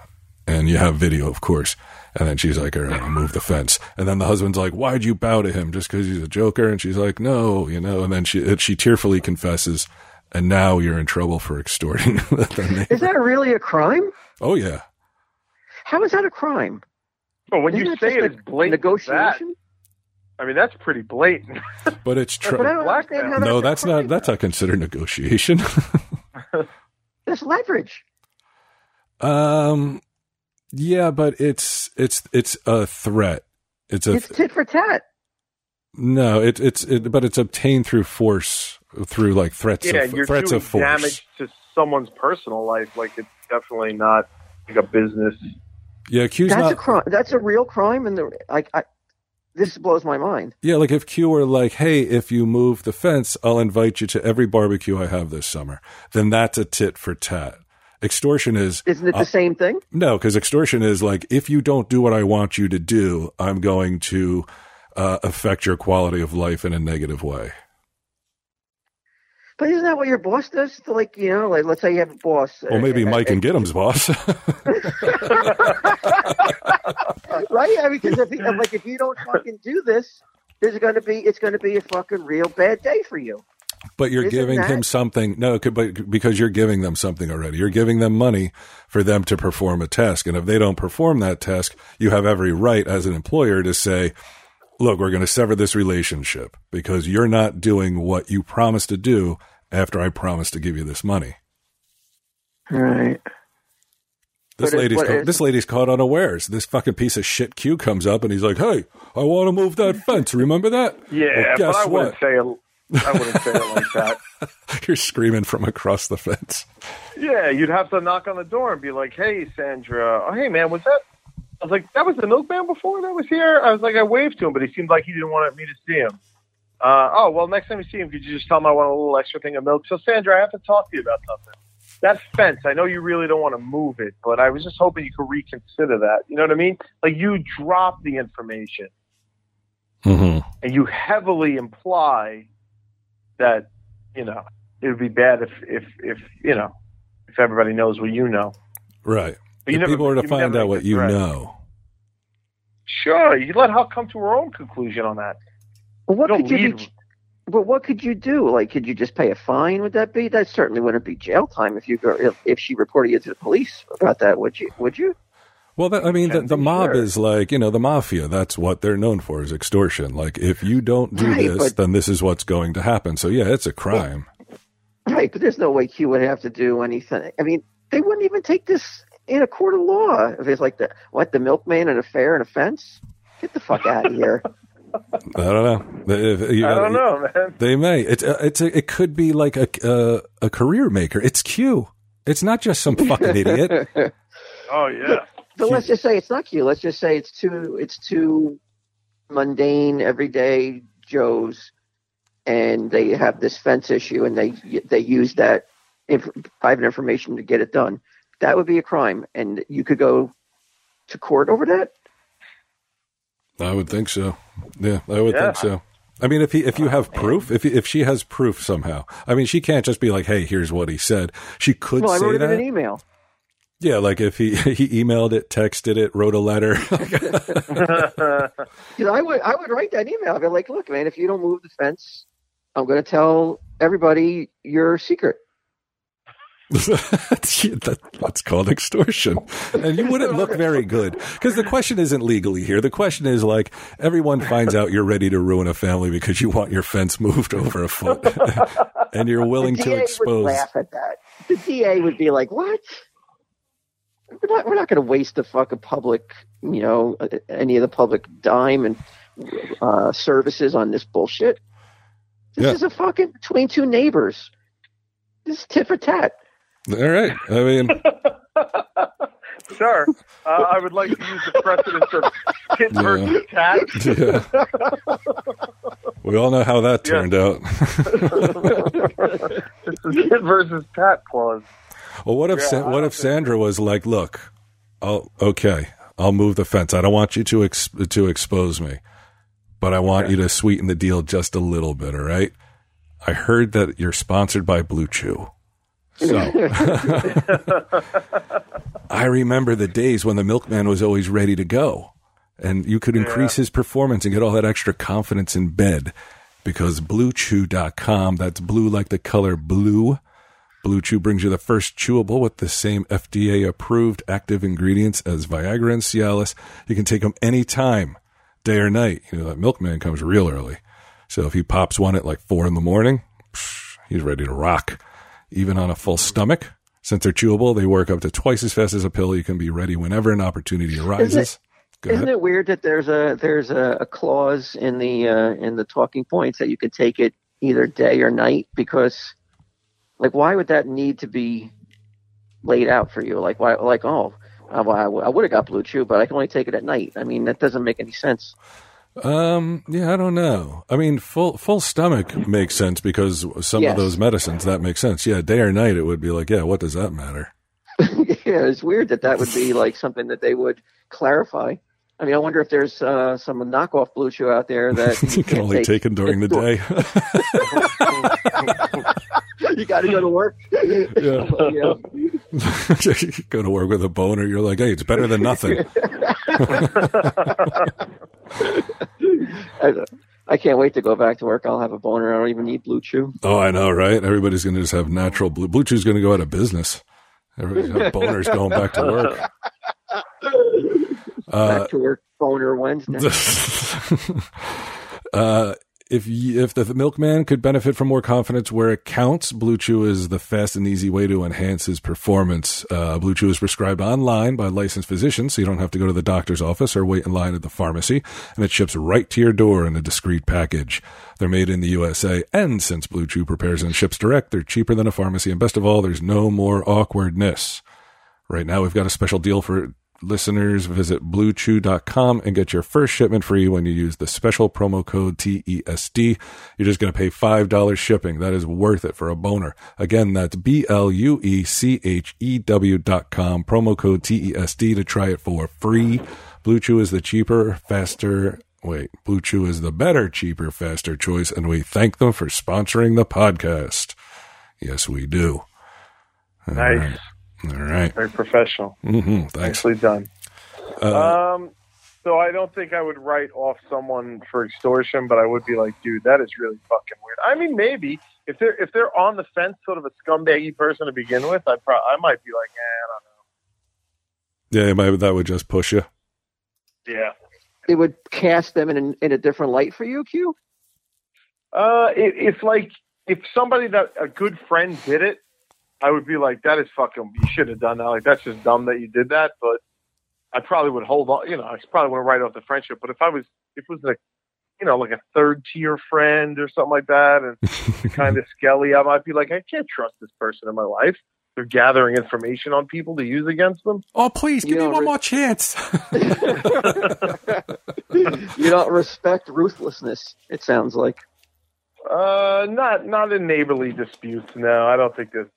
And you have video, of course. And then she's like, all right, I'll move the fence. And then the husband's like, why'd you bow to him? Just because he's a joker? And she's like, no, you know, and then she, she tearfully confesses. And now you're in trouble for extorting. is that really a crime? Oh, yeah. How is that a crime? Well, when Isn't you say it, it's blatant. Negotiation? I mean, that's pretty blatant. But it's true. no, that's not. That's not considered negotiation. There's leverage. Um, yeah, but it's it's it's a threat. It's a it's tit for tat. No, it, it's it, but it's obtained through force, through like threats. Yeah, of, you're threats doing of force. damage to someone's personal life. Like it's definitely not like a business. Yeah, Q's that's not, a crime. That's a real crime, and the like. I, this blows my mind. Yeah, like if Q were like, "Hey, if you move the fence, I'll invite you to every barbecue I have this summer," then that's a tit for tat. Extortion is isn't it the uh, same thing? No, because extortion is like if you don't do what I want you to do, I'm going to uh, affect your quality of life in a negative way. But isn't that what your boss does? To like you know, like let's say you have a boss. Well, maybe Mike uh, and Giddim's boss. right? I mean, because if I'm like if you don't fucking do this, there's going to be it's going to be a fucking real bad day for you. But you're Isn't giving that? him something. No, but because you're giving them something already. You're giving them money for them to perform a task, and if they don't perform that task, you have every right as an employer to say, "Look, we're going to sever this relationship because you're not doing what you promised to do after I promised to give you this money." Right. This lady's ca- this lady's caught unawares. This fucking piece of shit Q comes up and he's like, "Hey, I want to move that fence. Remember that?" Yeah, well, but I wouldn't say it. I wouldn't say it like that. You're screaming from across the fence. Yeah, you'd have to knock on the door and be like, "Hey, Sandra. Oh, hey, man, was that?" I was like, "That was the milkman before that was here." I was like, I waved to him, but he seemed like he didn't want me to see him. Uh, oh, well, next time you see him, could you just tell him I want a little extra thing of milk? So, Sandra, I have to talk to you about something that fence, I know you really don't want to move it, but I was just hoping you could reconsider that. You know what I mean? Like you drop the information mm-hmm. and you heavily imply that, you know, it would be bad if, if, if, you know, if everybody knows what you know. Right. But if never, people are to find out what you know. Sure. You let her come to her own conclusion on that. Well, what could you be, but what could you do? Like, could you just pay a fine? Would that be? That certainly wouldn't be jail time if you go if, if she reported you to the police about that. Would you? Would you? Well, that, I mean, the, the mob sure. is like you know the mafia. That's what they're known for is extortion. Like, if you don't do right, this, but, then this is what's going to happen. So yeah, it's a crime. Right, but there's no way Q would have to do anything. I mean, they wouldn't even take this in a court of law if it's like the what the milkman and a fair and a fence. Get the fuck out of here. I don't know. If, you, I don't know, man. They may. It's uh, it's a, it could be like a uh, a career maker. It's Q. It's not just some fucking idiot. oh yeah. But let's just say it's not Q. Let's just say it's too it's too mundane, everyday Joes, and they have this fence issue, and they they use that inf- private information to get it done. That would be a crime, and you could go to court over that. I would think so. Yeah, I would yeah. think so. I mean, if he, if you oh, have proof, if if she has proof somehow, I mean, she can't just be like, "Hey, here's what he said." She could Well, I say that. in an email. Yeah, like if he he emailed it, texted it, wrote a letter. You know, I would I would write that email. I'd be like, look, man, if you don't move the fence, I'm going to tell everybody your secret. that, that's called extortion, and you wouldn't look very good because the question isn't legally here. The question is like everyone finds out you're ready to ruin a family because you want your fence moved over a foot, and you're willing the to DA would laugh at that. The DA would be like, "What? We're not, we're not going to waste the fucking public, you know, uh, any of the public dime and uh, services on this bullshit. This Yeah. is a fucking between two neighbors. This is tit for tat. All right, I mean, sure. uh, I would like to use the precedence of kit Yeah. versus cat. yeah. we all know how that Yeah. turned out. It's the kit versus cat clause. Well, what if Yeah, Sa- what if Sandra was like, "Look, I'll okay, I'll move the fence. I don't want you to ex- to expose me, but I want you to sweeten the deal just a little bit. All right? I heard that you're sponsored by Blue Chew, so I remember the days when the milkman was always ready to go, and you could increase his performance and get all that extra confidence in bed." Because BlueChew.com, that's blue like the color blue, Blue Chew brings you the first chewable with the same FDA approved active ingredients as Viagra and Cialis. You can take them anytime, day or night. You know, that milkman comes real early. So if he pops one at like four in the morning, psh, he's ready to rock. Even on a full stomach. Since they're chewable, they work up to twice as fast as a pill. You can be ready whenever an opportunity arises. Go Isn't ahead. it weird that there's a there's a, a clause in the uh, in the talking points that you can take it either day or night because like why would that need to be laid out for you like why like oh I, I would have got blue chew but I can only take it at night I mean that doesn't make any sense Um, yeah, I don't know. I mean, full full stomach makes sense because some Yes. of those medicines that makes sense. Yeah, day or night, it would be like, yeah, what does that matter? yeah it's weird that that would be like something that they would clarify I mean I wonder if there's uh, some knockoff blue chew out there that you can only take it during the day. you got to go to work Yeah. yeah. you go to work with a boner. You're like, hey, it's better than nothing. I, I can't wait to go back to work. I'll have a boner. I don't even need Blue Chew. Oh, I know, right? Everybody's going to just have natural blue. Blue Chew's going to go out of business. Everybody's got boners going back to work. Uh, back to work boner Wednesday. uh, if you, if the milkman could benefit from more confidence where it counts, Blue Chew is the fast and easy way to enhance his performance. Uh, Blue Chew is prescribed online by licensed physicians, so you don't have to go to the doctor's office or wait in line at the pharmacy, and it ships right to your door in a discreet package. They're made in the USA, and since Blue Chew prepares and ships direct, they're cheaper than a pharmacy, and best of all, there's no more awkwardness. Right now, we've got a special deal for listeners. Visit bluechew.com and get your first shipment free when you use the special promo code TESD. You're just going to pay $5 shipping. That is worth it for a boner. Again, that's B L U E C H E W dot com, promo code TESD to try it for free. Blue Chew is the cheaper, faster, wait, Blue Chew is the better, cheaper, faster choice, and we thank them for sponsoring the podcast. Yes, we do. Nice. Right. All right. Very professional. hmm Thanks. Nicely done. Uh, um, so I don't think I would write off someone for extortion, but I would be like, dude, that is really fucking weird. I mean, maybe if they're if they're on the fence, sort of a scumbaggy person to begin with, I pro- I might be like, eh, I don't know. yeah, maybe that would just push you. Yeah. it would cast them in, in a different light for you, Q. Uh, it, it's like if somebody that a good friend did it, I would be like, that is fucking. You should have done that. Like that's just dumb that you did that. But I probably would hold on. You know, I probably wouldn't write off the friendship. But if I was, if it was like, you know, like a third tier friend or something like that, and kind of skelly, I might be like, I can't trust this person in my life. They're gathering information on people to use against them. Oh, please give me one more chance. You don't respect ruthlessness. It sounds like. Uh, not not in neighborly disputes. No, I don't think there's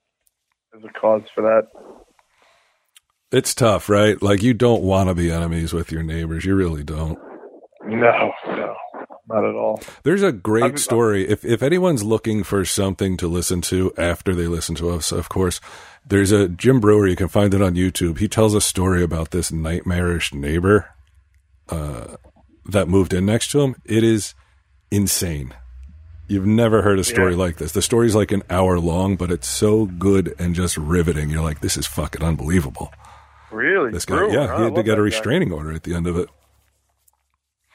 there's a cause for that. it's tough, right? Like you don't want to be enemies with your neighbors. You really don't. No, no, not at all. There's a great story. If if anyone's looking for something to listen to after they listen to us, of course, there's a Jim Breuer. You can find it on YouTube. He tells a story about this nightmarish neighbor uh, that moved in next to him. It is insane. You've never heard a story Yeah. like this. The story's like an hour long, but it's so good and just riveting. You're like, this is fucking unbelievable. Really? This guy, Breuer, yeah, he had to get a that guy. restraining order at the end of it.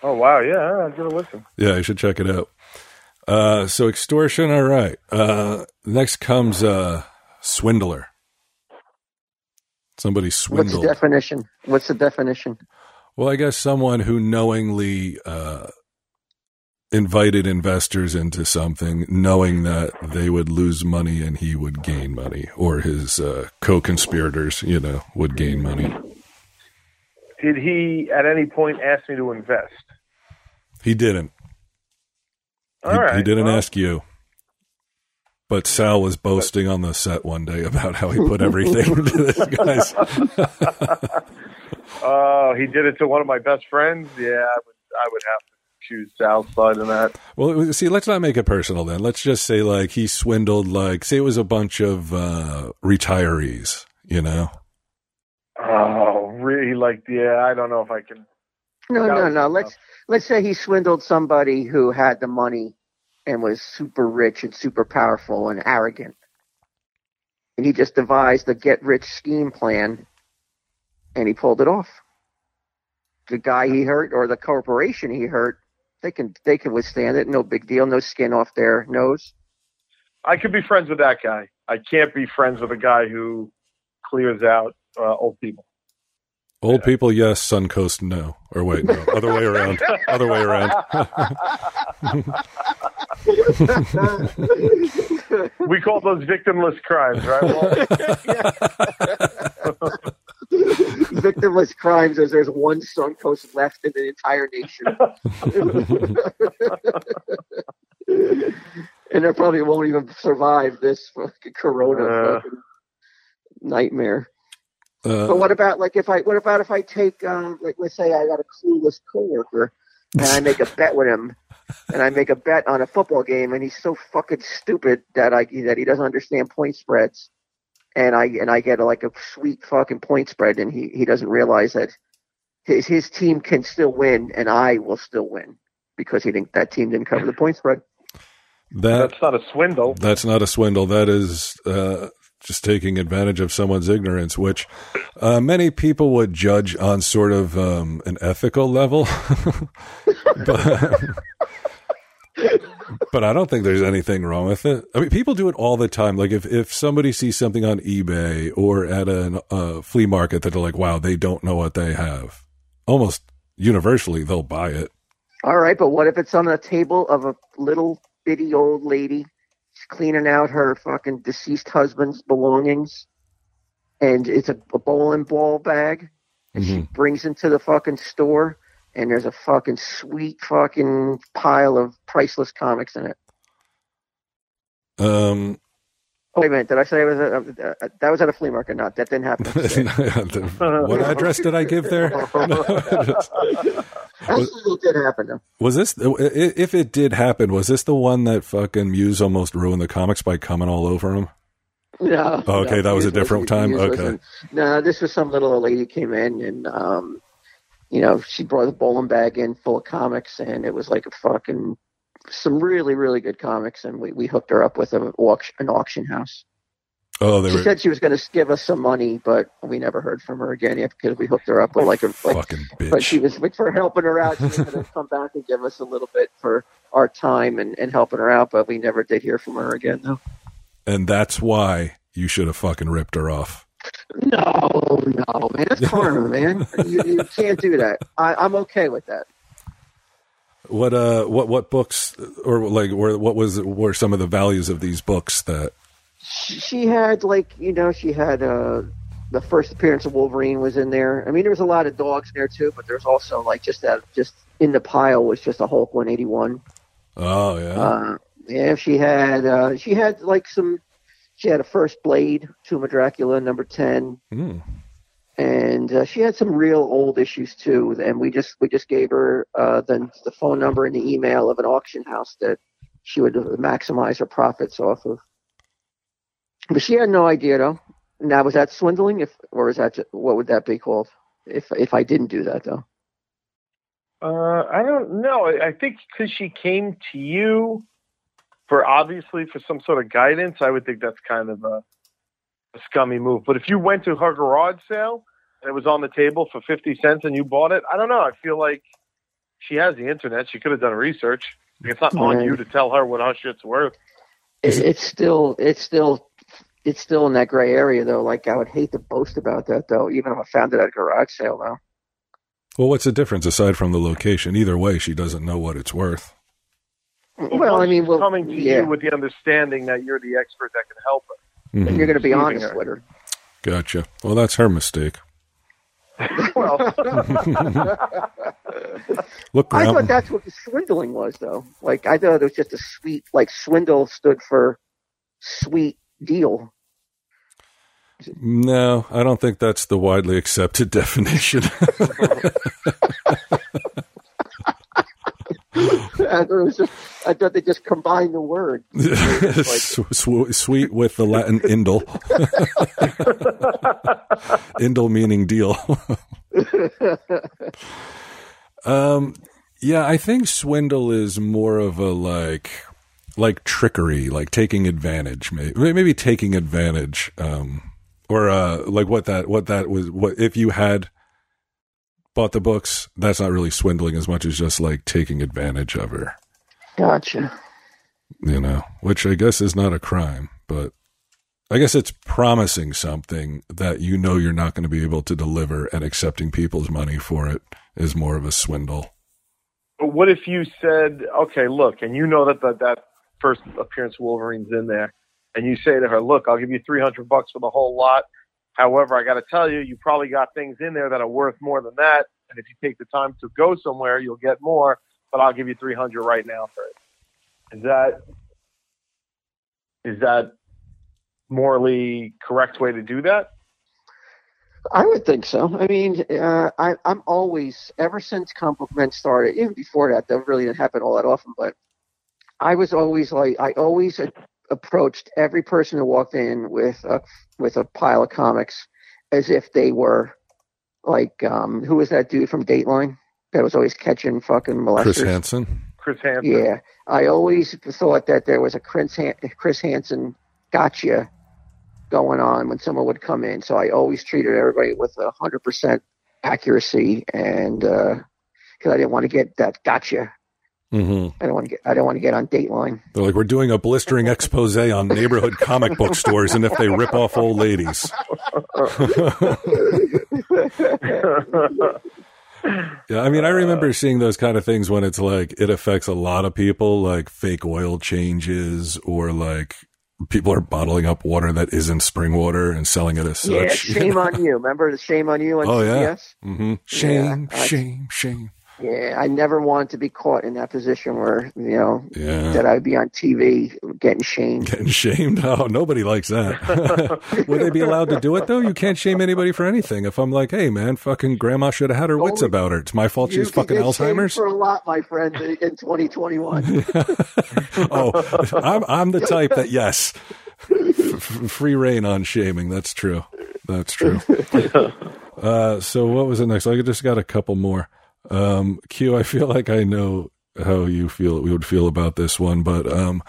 Oh wow, yeah, I'm gonna listen. Yeah, you should check it out. Uh, so extortion, all right. Uh, next comes uh, swindler. Somebody swindled. What's the definition? What's the definition? well, I guess someone who knowingly uh, invited investors into something, knowing that they would lose money and he would gain money, or his uh, co-conspirators, you know, would gain money. Did he at any point ask me to invest? He didn't. All he, right. he didn't well, ask you. But Sal was boasting on the set one day about how he put everything into this guy's. Oh, he did it to one of my best friends. Yeah, I would. I would have to choose Sal's side in that. Well, see, let's not make it personal then. Let's just say like he swindled, like say it was a bunch of uh, retirees. You know, Oh, really? Like, yeah, I don't know if I can. No, no, no. tough. Let's let's say he swindled somebody who had the money and was super rich and super powerful and arrogant, and he just devised a get rich scheme plan, and he pulled it off. The guy he hurt or the corporation he hurt, they can they can withstand it. No big deal. No skin off their nose. I could be friends with that guy. I can't be friends with a guy who clears out uh, old people. old people, yes. Suncoast, no. Or wait, no, other way around. Other way around. We call those victimless crimes, right? Well, Victimless crimes as there's one Suncoast left in the entire nation. and they probably won't even survive this fucking corona Uh. fucking nightmare. Uh, But what about like if I what about if I take um like let's say I got a clueless coworker and I make a bet with him and I make a bet on a football game and he's so fucking stupid that I that he doesn't understand point spreads and I and I get like a sweet fucking point spread and he he doesn't realize that his his team can still win and I will still win because he didn't that team didn't cover the point spread. that that's not a swindle. That's not a swindle. That is uh, just taking advantage of someone's ignorance, which uh, many people would judge on sort of um, an ethical level. but, but I don't think there's anything wrong with it. I mean, people do it all the time. Like if, if somebody sees something on eBay or at a uh, flea market that they're like, wow, they don't know what they have. Almost universally, they'll buy it. All right, but what if it's on the table of a little bitty old lady? She's cleaning out her fucking deceased husband's belongings, and it's a, a bowling ball bag, and she brings into the fucking store, and there's a fucking sweet fucking pile of priceless comics in it. Um, Oh, wait a minute, did I say it was a, uh, uh, that was at a flea market? Not that didn't happen. what address did I give there? It did happen though. Was this if it did happen? Was this the one that fucking Muse almost ruined the comics by coming all over him? No. Oh, okay, no, that was a different time? Okay. No, this was some little old lady came in and, um, you know, she brought a bowling bag in full of comics and it was like a fucking, some really, really good comics. And we, we hooked her up with a, auction, an auction house. Oh, they She were said she was going to give us some money, but we never heard from her again because we hooked her up with like a, like, fucking but she was like, for helping her out. She was going to come back and give us a little bit for our time and, and helping her out, but we never did hear from her again though. And that's why you should have fucking ripped her off. No, no, man. That's karma, man. You, you can't do that. I, I'm okay with that. What uh, what what books or like were what was were some of the values of these books that? She, she had like you know she had uh the first appearance of Wolverine was in there. I mean there was a lot of dogs in there too, but there's also like just that just in the pile was just a Hulk 181. Oh yeah, Uh, yeah, she had uh she had like some she had a first Blade, Tomb of Dracula number ten. Hmm. and uh, she had some real old issues too. And we just we just gave her uh, the the phone number and the email of an auction house that she would maximize her profits off of. But she had no idea though. Now was that swindling? If or is that just, what would that be called? If if I didn't do that though. Uh, I don't know. I, I think because she came to you for obviously for some sort of guidance, I would think that's kind of a, a scummy move. But if you went to her garage sale and it was on the table for fifty cents and you bought it, I don't know. I feel like she has the internet. She could have done research. It's not on Right. you to tell her what her shit's worth. It, it's still it's still it's still in that gray area though. Like I would hate to boast about that though, even if I found it at a garage sale though. Well, what's the difference aside from the location? Either way, she doesn't know what it's worth. Well, I mean, well, coming to yeah, you with the understanding that you're the expert that can help her. Mhm. and you're going to be honest her. with her. Gotcha. Well, that's her mistake. Well, Look, I thought that's what the swindling was, though. Like I thought it was just a sweet, like swindle stood for sweet deal. No, I don't think that's the widely accepted definition. I thought it was just, I thought they just combined the word. Sw- sweet with the Latin indel. indel meaning deal. um, yeah, I think swindle is more of a like, like trickery, like taking advantage, maybe, maybe taking advantage, um, or uh, like what that what that was. What if you had bought the books? That's not really swindling as much as just like taking advantage of her Gotcha. you know, which I guess is not a crime, but I guess it's promising something that you know you're not going to be able to deliver and accepting people's money for it is more of a swindle. But what if you said, okay, look, and you know that that, that first appearance of Wolverine's in there, and you say to her, look, I'll give you 300 bucks for the whole lot. However, I got to tell you, you probably got things in there that are worth more than that. And if you take the time to go somewhere, you'll get more, but I'll give you 300 right now for it. Is that, is that morally correct way to do that? I would think so. I mean, uh, I, I'm always, ever since men started, even before that, that really didn't happen all that often, but I was always like, I always approached every person who walked in with a, with a pile of comics as if they were like, um, who was that dude from Dateline that was always catching fucking molesters? Chris Hansen. Chris Hansen. Yeah, I always thought that there was a Chris, Han- Chris Hansen gotcha going on when someone would come in. So I always treated everybody with a hundred percent accuracy, and because I didn't want to get that gotcha. Hmm I don't want to get. I don't want to get on Dateline. They're like, we're doing a blistering expose on neighborhood comic book stores and if they rip off old ladies. Yeah, I mean, I remember seeing those kind of things when it's like it affects a lot of people, like fake oil changes or like people are bottling up water that isn't spring water and selling it as such. yeah, shame on you. Remember the shame on you on Oh, yeah. CBS? hmm Shame, Yeah, I- shame, shame. Yeah, I never wanted to be caught in that position where you know Yeah. that I'd be on TV getting shamed. Getting shamed? Oh, nobody likes that. Would they be allowed to do it though? You can't shame anybody for anything. If I'm like, hey man, fucking grandma should have had her wits Oh, about her. It's my fault she's fucking Alzheimer's. for a lot, my friend, in in 2021. oh, I'm I'm the type that yes, f- free reign on shaming. That's true. That's true. Uh, so what was it next? I just got a couple more. Um, Q, I feel like I know how you feel. We would feel about this one, but um,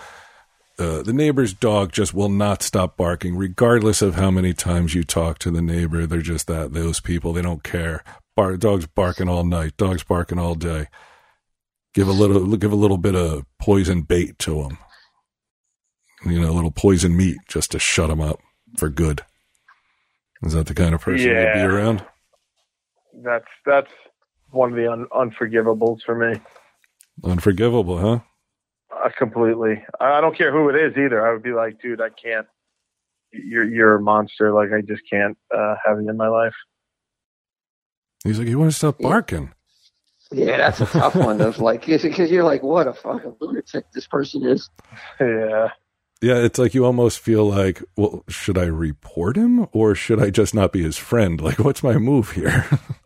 uh, the neighbor's dog just will not stop barking, regardless of how many times you talk to the neighbor. They're just that those people. They don't care. Bar- dogs barking all night. Dogs barking all day. Give a little, give a little bit of poison bait to them. You know, a little poison meat just to shut them up for good. Is that the kind of person you'd be around? That's that's one of the un- unforgivables for me. Unforgivable, huh? Uh, completely. I I don't care who it is either. I would be like, dude, I can't. You're you're a monster. Like I just can't uh, have you in my life. He's like, you want to stop Yeah. barking? Yeah, that's a tough one. Of like, because you're like, what a fucking lunatic this person is. Yeah. Yeah, it's like you almost feel like, well, should I report him or should I just not be his friend? Like, what's my move here?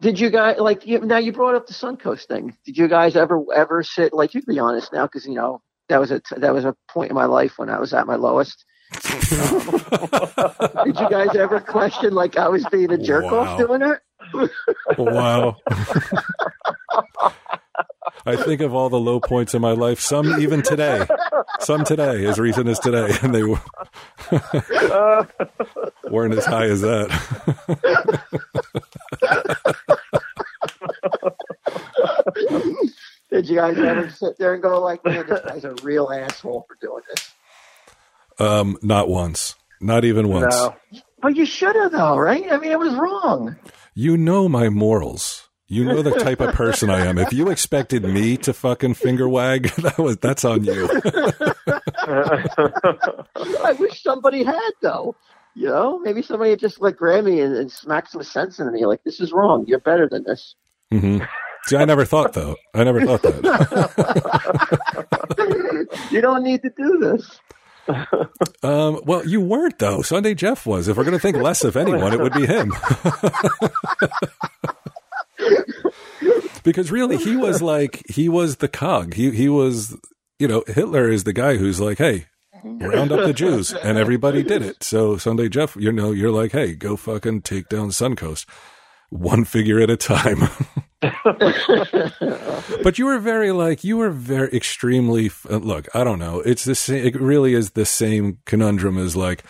Did you guys like you, now? You brought up the Suncoast thing. Did you guys ever ever sit like you can be honest now because you know that was a that was a point in my life when I was at my lowest. Did you guys ever question like I was being a jerk Wow. off doing it? wow. I think of all the low points in my life, some even today, some today, as recent as today, and they Uh, weren't as high as that. Did you guys ever sit there and go like, man, this guy's a real asshole for doing this? Um, not once, not even once. no. But you should have though, right? I mean, it was wrong. You know my morals. You know the type of person I am. If you expected me to fucking finger wag, that was that's on you. I wish somebody had though. You know, maybe somebody had just like grab me and, and smack some sense into me. Like, this is wrong. You're better than this. hmm See, I never thought though. I never thought that. you don't need to do this. Um, well, you weren't though. Sunday Jeff was. If we're going to think less of anyone, it would be him. Because really, he was like he was the cog. He he was. You know, Hitler is the guy who's like, hey. Round up the Jews, and everybody did it. So Sunday Jeff, you know, you're like, hey, go fucking take down Suncoast, one figure at a time. but you were very like you were very extremely uh, look i don't know it's the same it really is the same conundrum as like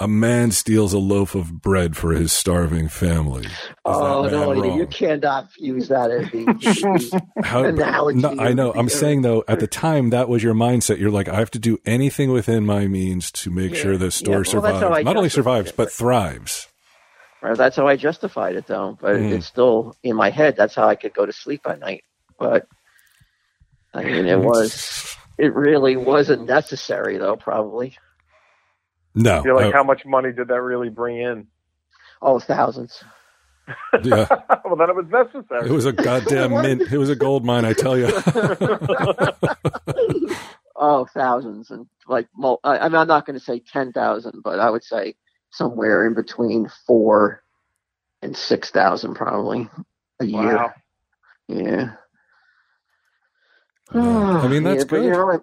a man steals a loaf of bread for his starving family Is Oh no, man you cannot use that as the How, analogy. no, I know. I'm saying though, at the time, that was your mindset. You're like, I have to do anything within my means to make Yeah. sure the Yeah, store well, survives. Not only survives, it, but but- thrives. Right, That's how I justified it, though. But Mm. it's still in my head. That's how I could go to sleep at night. But I mean, it was. It really wasn't necessary, though. Probably. No. You're like, I- how much money did that really bring in? Oh, thousands. yeah. well, then it was necessary. It was a goddamn mint. It was a gold mine, I tell you. Oh, thousands, and like, mul- I, I mean, I'm not going to say ten thousand, but I would say somewhere in between four and six thousand, probably a year. wow. Yeah. I mean, that's Yeah, but, good. You know,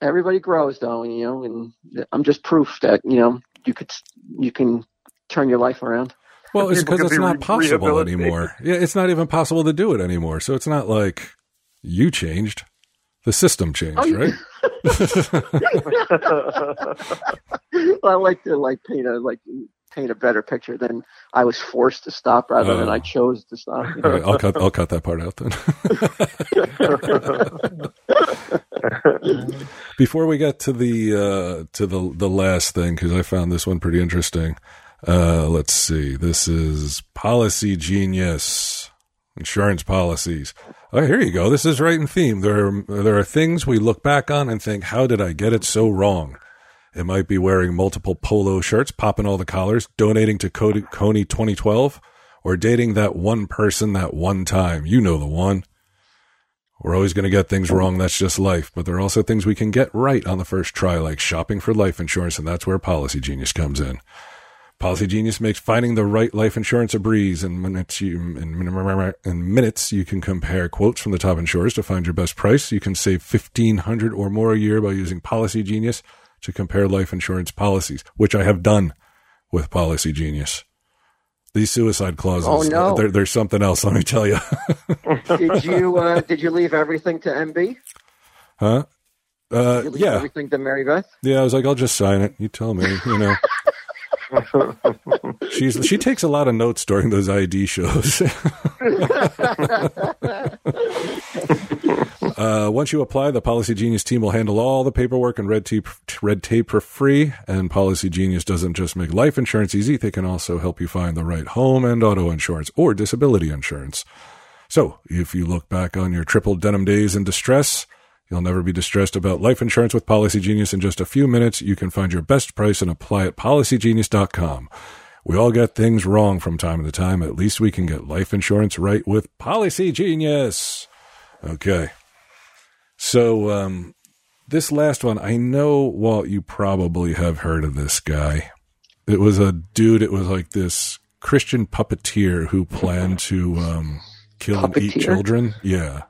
everybody grows, though, you know, and I'm just proof that you know you could you can turn your life around. Well, it's because it's be not re- possible anymore. Yeah, it's not even possible to do it anymore. So it's not like you changed. The system changed, Oh, you- right? I like to like paint a like paint a better picture than I was forced to stop rather than Oh. I chose to stop. you know? right, I'll cut. I'll cut that part out then. Before we get to the uh, to the the last thing, because I found this one pretty interesting. Uh, let's see. This is Policy Genius insurance policies. Oh, here you go. This is right in theme. There are, there are things we look back on and think, how did I get it so wrong? It might be wearing multiple polo shirts, popping all the collars, donating to Cody- Kony 2012, or dating that one person that one time. You know the one. We're always going to get things wrong. That's just life. But there are also things we can get right on the first try, like shopping for life insurance, and that's where Policy Genius comes in. Policy Genius makes finding the right life insurance a breeze. In minutes, you, in, in minutes, you can compare quotes from the top insurers to find your best price. You can save fifteen hundred or more a year by using Policy Genius to compare life insurance policies, which I have done with Policy Genius. These suicide clauses, Oh, no. there, there's something else. Let me tell you, did you uh, did you leave everything to MB? huh? Uh, Did you leave yeah, everything to Mary Beth. yeah. I was like, I'll just sign it. You tell me, you know. She's she takes a lot of notes during those ID shows. uh, once you apply, the Policy Genius team will handle all the paperwork and red tape red tape for free. And Policy Genius doesn't just make life insurance easy; they can also help you find the right home and auto insurance or disability insurance. So, if you look back on your triple denim days in distress, You'll never be distressed about life insurance with Policy Genius. In just a few minutes, you can find your best price and apply at policygenius.com. We all get things wrong from time to time. At least we can get life insurance right with Policy Genius. Okay. So um, this last one, I know, Walt, you probably have heard of this guy. It was a dude. It was like this Christian puppeteer who planned to um, kill and eat children. Yeah.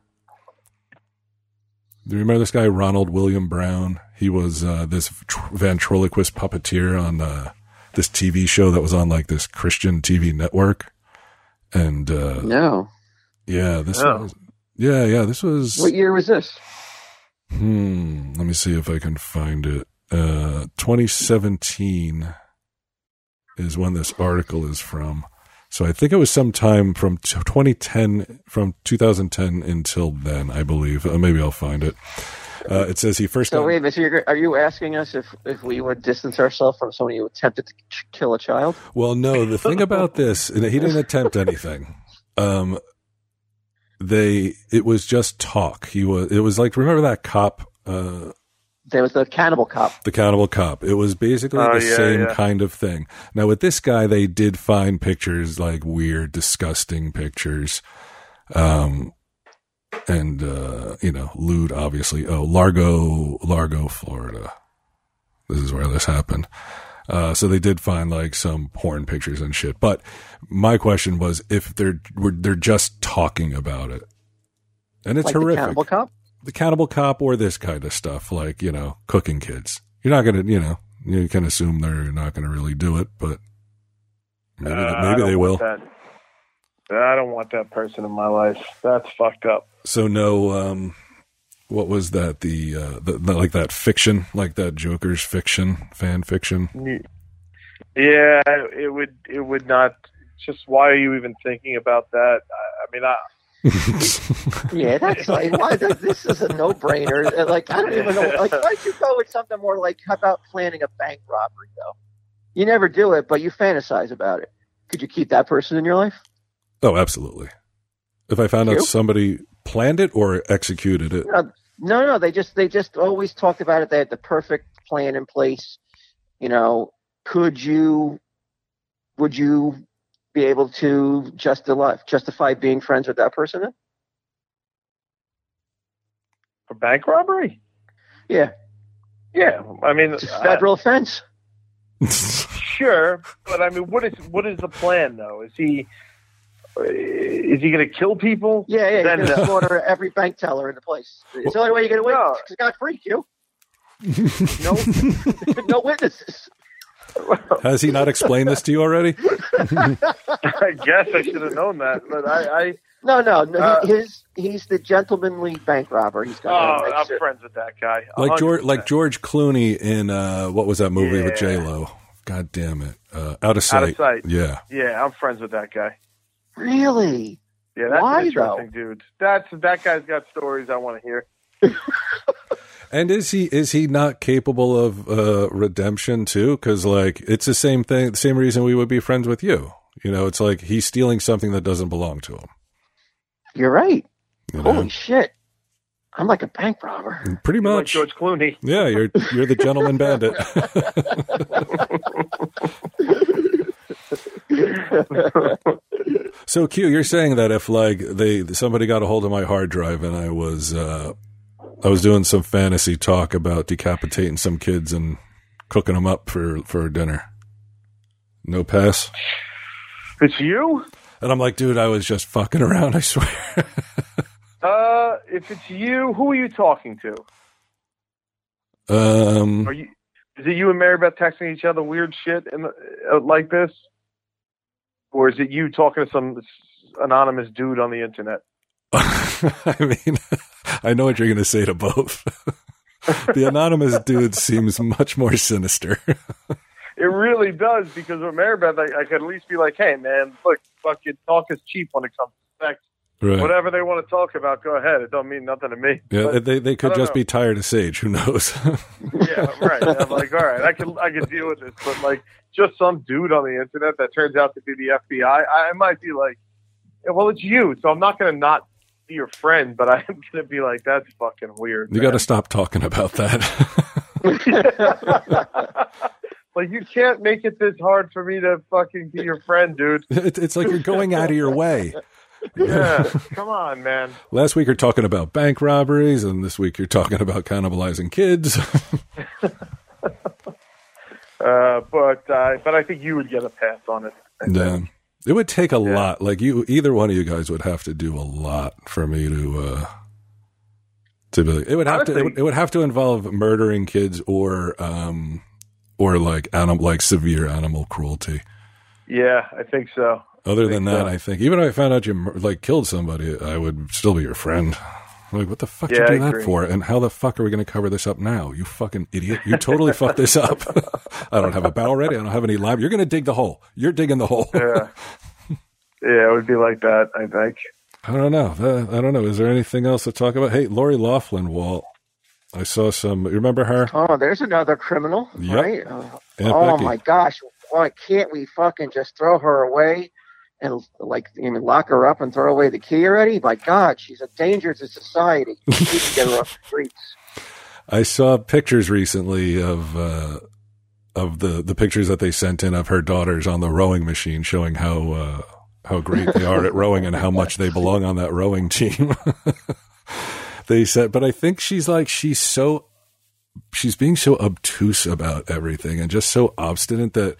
Do you remember this guy, Ronald William Brown? He was uh, this tr- ventriloquist puppeteer on uh, this TV show that was on like this Christian TV network. And uh, No. yeah, this Oh. was yeah, yeah, this was What year was this? Hmm. Let me see if I can find it. Uh, 2017 is when this article is from. So I think it was sometime from 2010, from 2010 until then, I believe. Uh, maybe I'll find it. Uh, it says he first. So got- wait a minute. So you're, you asking us if, if we would distance ourselves from somebody who attempted to ch- kill a child? well, no, the thing about this, he didn't attempt anything. Um, they, it was just talk. He was, it was like, remember that cop, uh, There was the cannibal cop. the cannibal cop. It was basically Oh, the yeah, same yeah. kind of thing. Now with this guy, they did find pictures like weird, disgusting pictures, um, and uh, you know, lewd. Obviously, oh, Largo, Largo, Florida. This is where this happened. Uh, so they did find like some porn pictures and shit. But my question was if they're were- they're just talking about it, and it's like the horrific cannibal cop? The cannibal cop or this kind of stuff, like, you know, cooking kids. You're not going to, you know, you can assume they're not going to really do it, but maybe, Uh, maybe they will. That. I don't want that person in my life. That's fucked up. So no, um, what was that? The, uh, the, the, like that fiction, like that Joker's fiction, fan fiction. Yeah, it would. It would not. Just why are you even thinking about that? I, I mean, I, Yeah, that's like why th- this is a no brainer. Like I don't even know. Like why'd you go with something more like how about planning a bank robbery though? You never do it, but you fantasize about it. Could you keep that person in your life? oh, absolutely. If I found out somebody planned it or executed it, No, no, no. They just they just always talked about it. They had the perfect plan in place. You know, could you, would you be able to justify justify being friends with that person? Then? for bank robbery. Yeah, Yeah, I mean, it's a I- federal offense. sure, but I mean, what is what is the plan though? Is he is he going to kill people? Yeah, yeah. Then, gonna uh, slaughter every bank teller in the place. It's the only way you're going get away. No. Scott freak you. No. no witnesses. has he not explained this to you already? I guess I should have known that, but I, I No, no, no. Uh, he, his he's the gentlemanly bank robber. He's oh, got a I'm nice- friends with that guy. like George, 100%. like George Clooney in uh, what was that movie with Yeah. J Lo? God damn it! Uh, out of sight. Out of sight. Yeah. Yeah, I'm friends with that guy. Really? Yeah, that's Why, an interesting dude. That's that guy's got stories I want to hear. And is he is he not capable of uh, redemption too? Because like it's the same thing, the same reason we would be friends with you. You know, it's like he's stealing something that doesn't belong to him. You're right. You know? Holy shit! I'm like a bank robber. Pretty Like much. George Clooney. Yeah, you're you're the gentleman bandit. so Q, you're saying that if like they somebody got a hold of my hard drive and I was uh, I was doing some fantasy talk about decapitating some kids and cooking them up for for dinner, no pass. It's you? And I'm like, dude, I was just fucking around. I swear. Uh, if it's you, who are you talking to? um, Are you? Is it you and Mary Beth texting each other weird shit in the, uh, like this, or is it you talking to some anonymous dude on the internet? I mean, I know what you're going to say to both. the anonymous dude seems much more sinister. It really does because with Mary Beth, I, I could at least be like, "Hey, man, look, fucking talk is cheap when it comes to sex. right. Whatever they want to talk about, go ahead. It don't mean nothing to me." Yeah, But- they they could just know. be tired of Sage. Who knows? yeah, right. I'm like, all right, I can I can deal with this, but like just some dude on the internet that turns out to be the FBI, I, I might be like, yeah, well, it's you, so I'm not gonna not be your friend, but I'm gonna be like, that's fucking weird. you got to stop talking about that. to. like, you can't make it this hard for me to fucking be your friend, dude. it, it's like you're going out of your way. Yeah, come on, man. Last week you're talking about bank robberies, and this week you're talking about cannibalizing kids. Uh, but uh, but I think you would get a pass on it. Yeah. It would take a lot. Like you, either one of you guys would have to do a lot for me to uh to be. It would have to. It would, it would have to involve murdering kids or um or like animal like severe animal cruelty. Yeah, I think so. Other than think that, so. I think even if I found out you like killed somebody, I would still be your friend. Like, what the fuck Yeah, you do I that agree. for? And how the fuck are we going to cover this up now? You fucking idiot! You totally fucked this up. I don't have a bow ready. I don't have any lime. You're going to dig the hole. You're digging the hole. Yeah, yeah, it would be like that. I think. I don't know. Uh, I don't know. Is there anything else to talk about? Hey, Lori Loughlin, Walt. I saw some. You remember her? Oh, there's another criminal, Yep. right? Uh, Aunt oh Becky. my gosh! Why can't we fucking just throw her away and like even lock her up and throw away the key already? My God, she's a danger to society. Need to get her off the streets. I saw pictures recently of uh, of the the pictures that they sent in of her daughters on the rowing machine, showing how uh, how great they are at rowing and how much they belong on that rowing team. they said, but I think she's like she's so she's being so obtuse about everything and just so obstinate that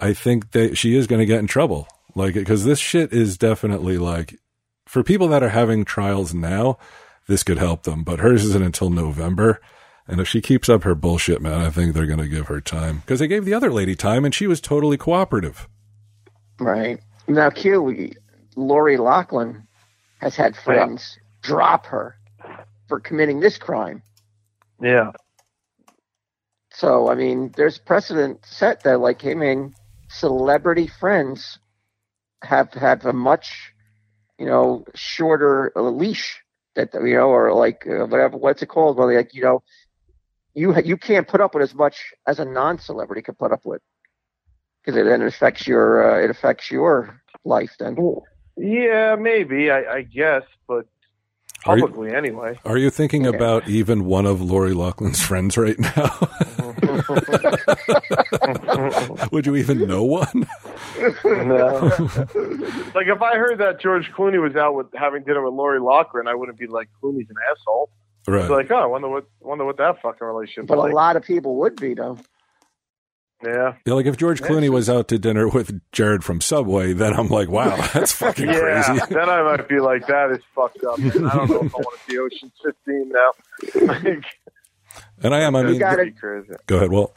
I think that she is going to get in trouble. Like, because this shit is definitely like for people that are having trials now, this could help them, but hers isn't until November. And if she keeps up her bullshit, man, I think they're going to give her time because they gave the other lady time and she was totally cooperative. Right now, Q, we, Lori Loughlin has had friends drop her for committing this crime. Yeah, So, I mean, there's precedent set that, like, I mean, celebrity friends have have a much, you know, shorter uh, leash that you know, or like uh, whatever, what's it called? Well, like you know, you you can't put up with as much as a non-celebrity could put up with because it then affects your uh, it affects your life. Then, yeah, maybe. I, I guess, but Are you- publicly anyway. Are you thinking Yeah. about even one of Lori Loughlin's friends right now? Would you even know one? no. like if I heard that George Clooney was out with having dinner with Lori Loughlin, I wouldn't be like Clooney's an asshole. I'd Right. be like, oh, I wonder what wonder what that fucking relationship. but like. a lot of people would be though. Yeah. Yeah, like if George Clooney was out to dinner with Jared from Subway, then I'm like, wow, that's fucking Yeah, crazy. then I might be like, that is fucked up. Man. I don't know if I want to see Ocean 15 now. like, And I am. I that's mean, gotta- pretty go ahead, Well,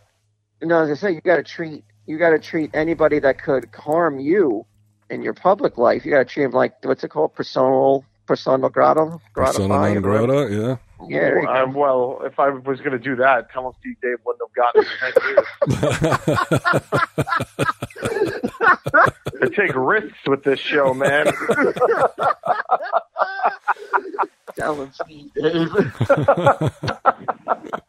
No, as I say, you got to treat you got to treat anybody that could harm you in your public life. You got to treat them like what's it called, personal personal grata, Persona gratify, non grata, yeah. Yeah, there you go. Um, well, if I was going to do that, Thomas D. Dave wouldn't have gotten it in 10 years. I take risks with this show, man. Tell them, Steve, Dave.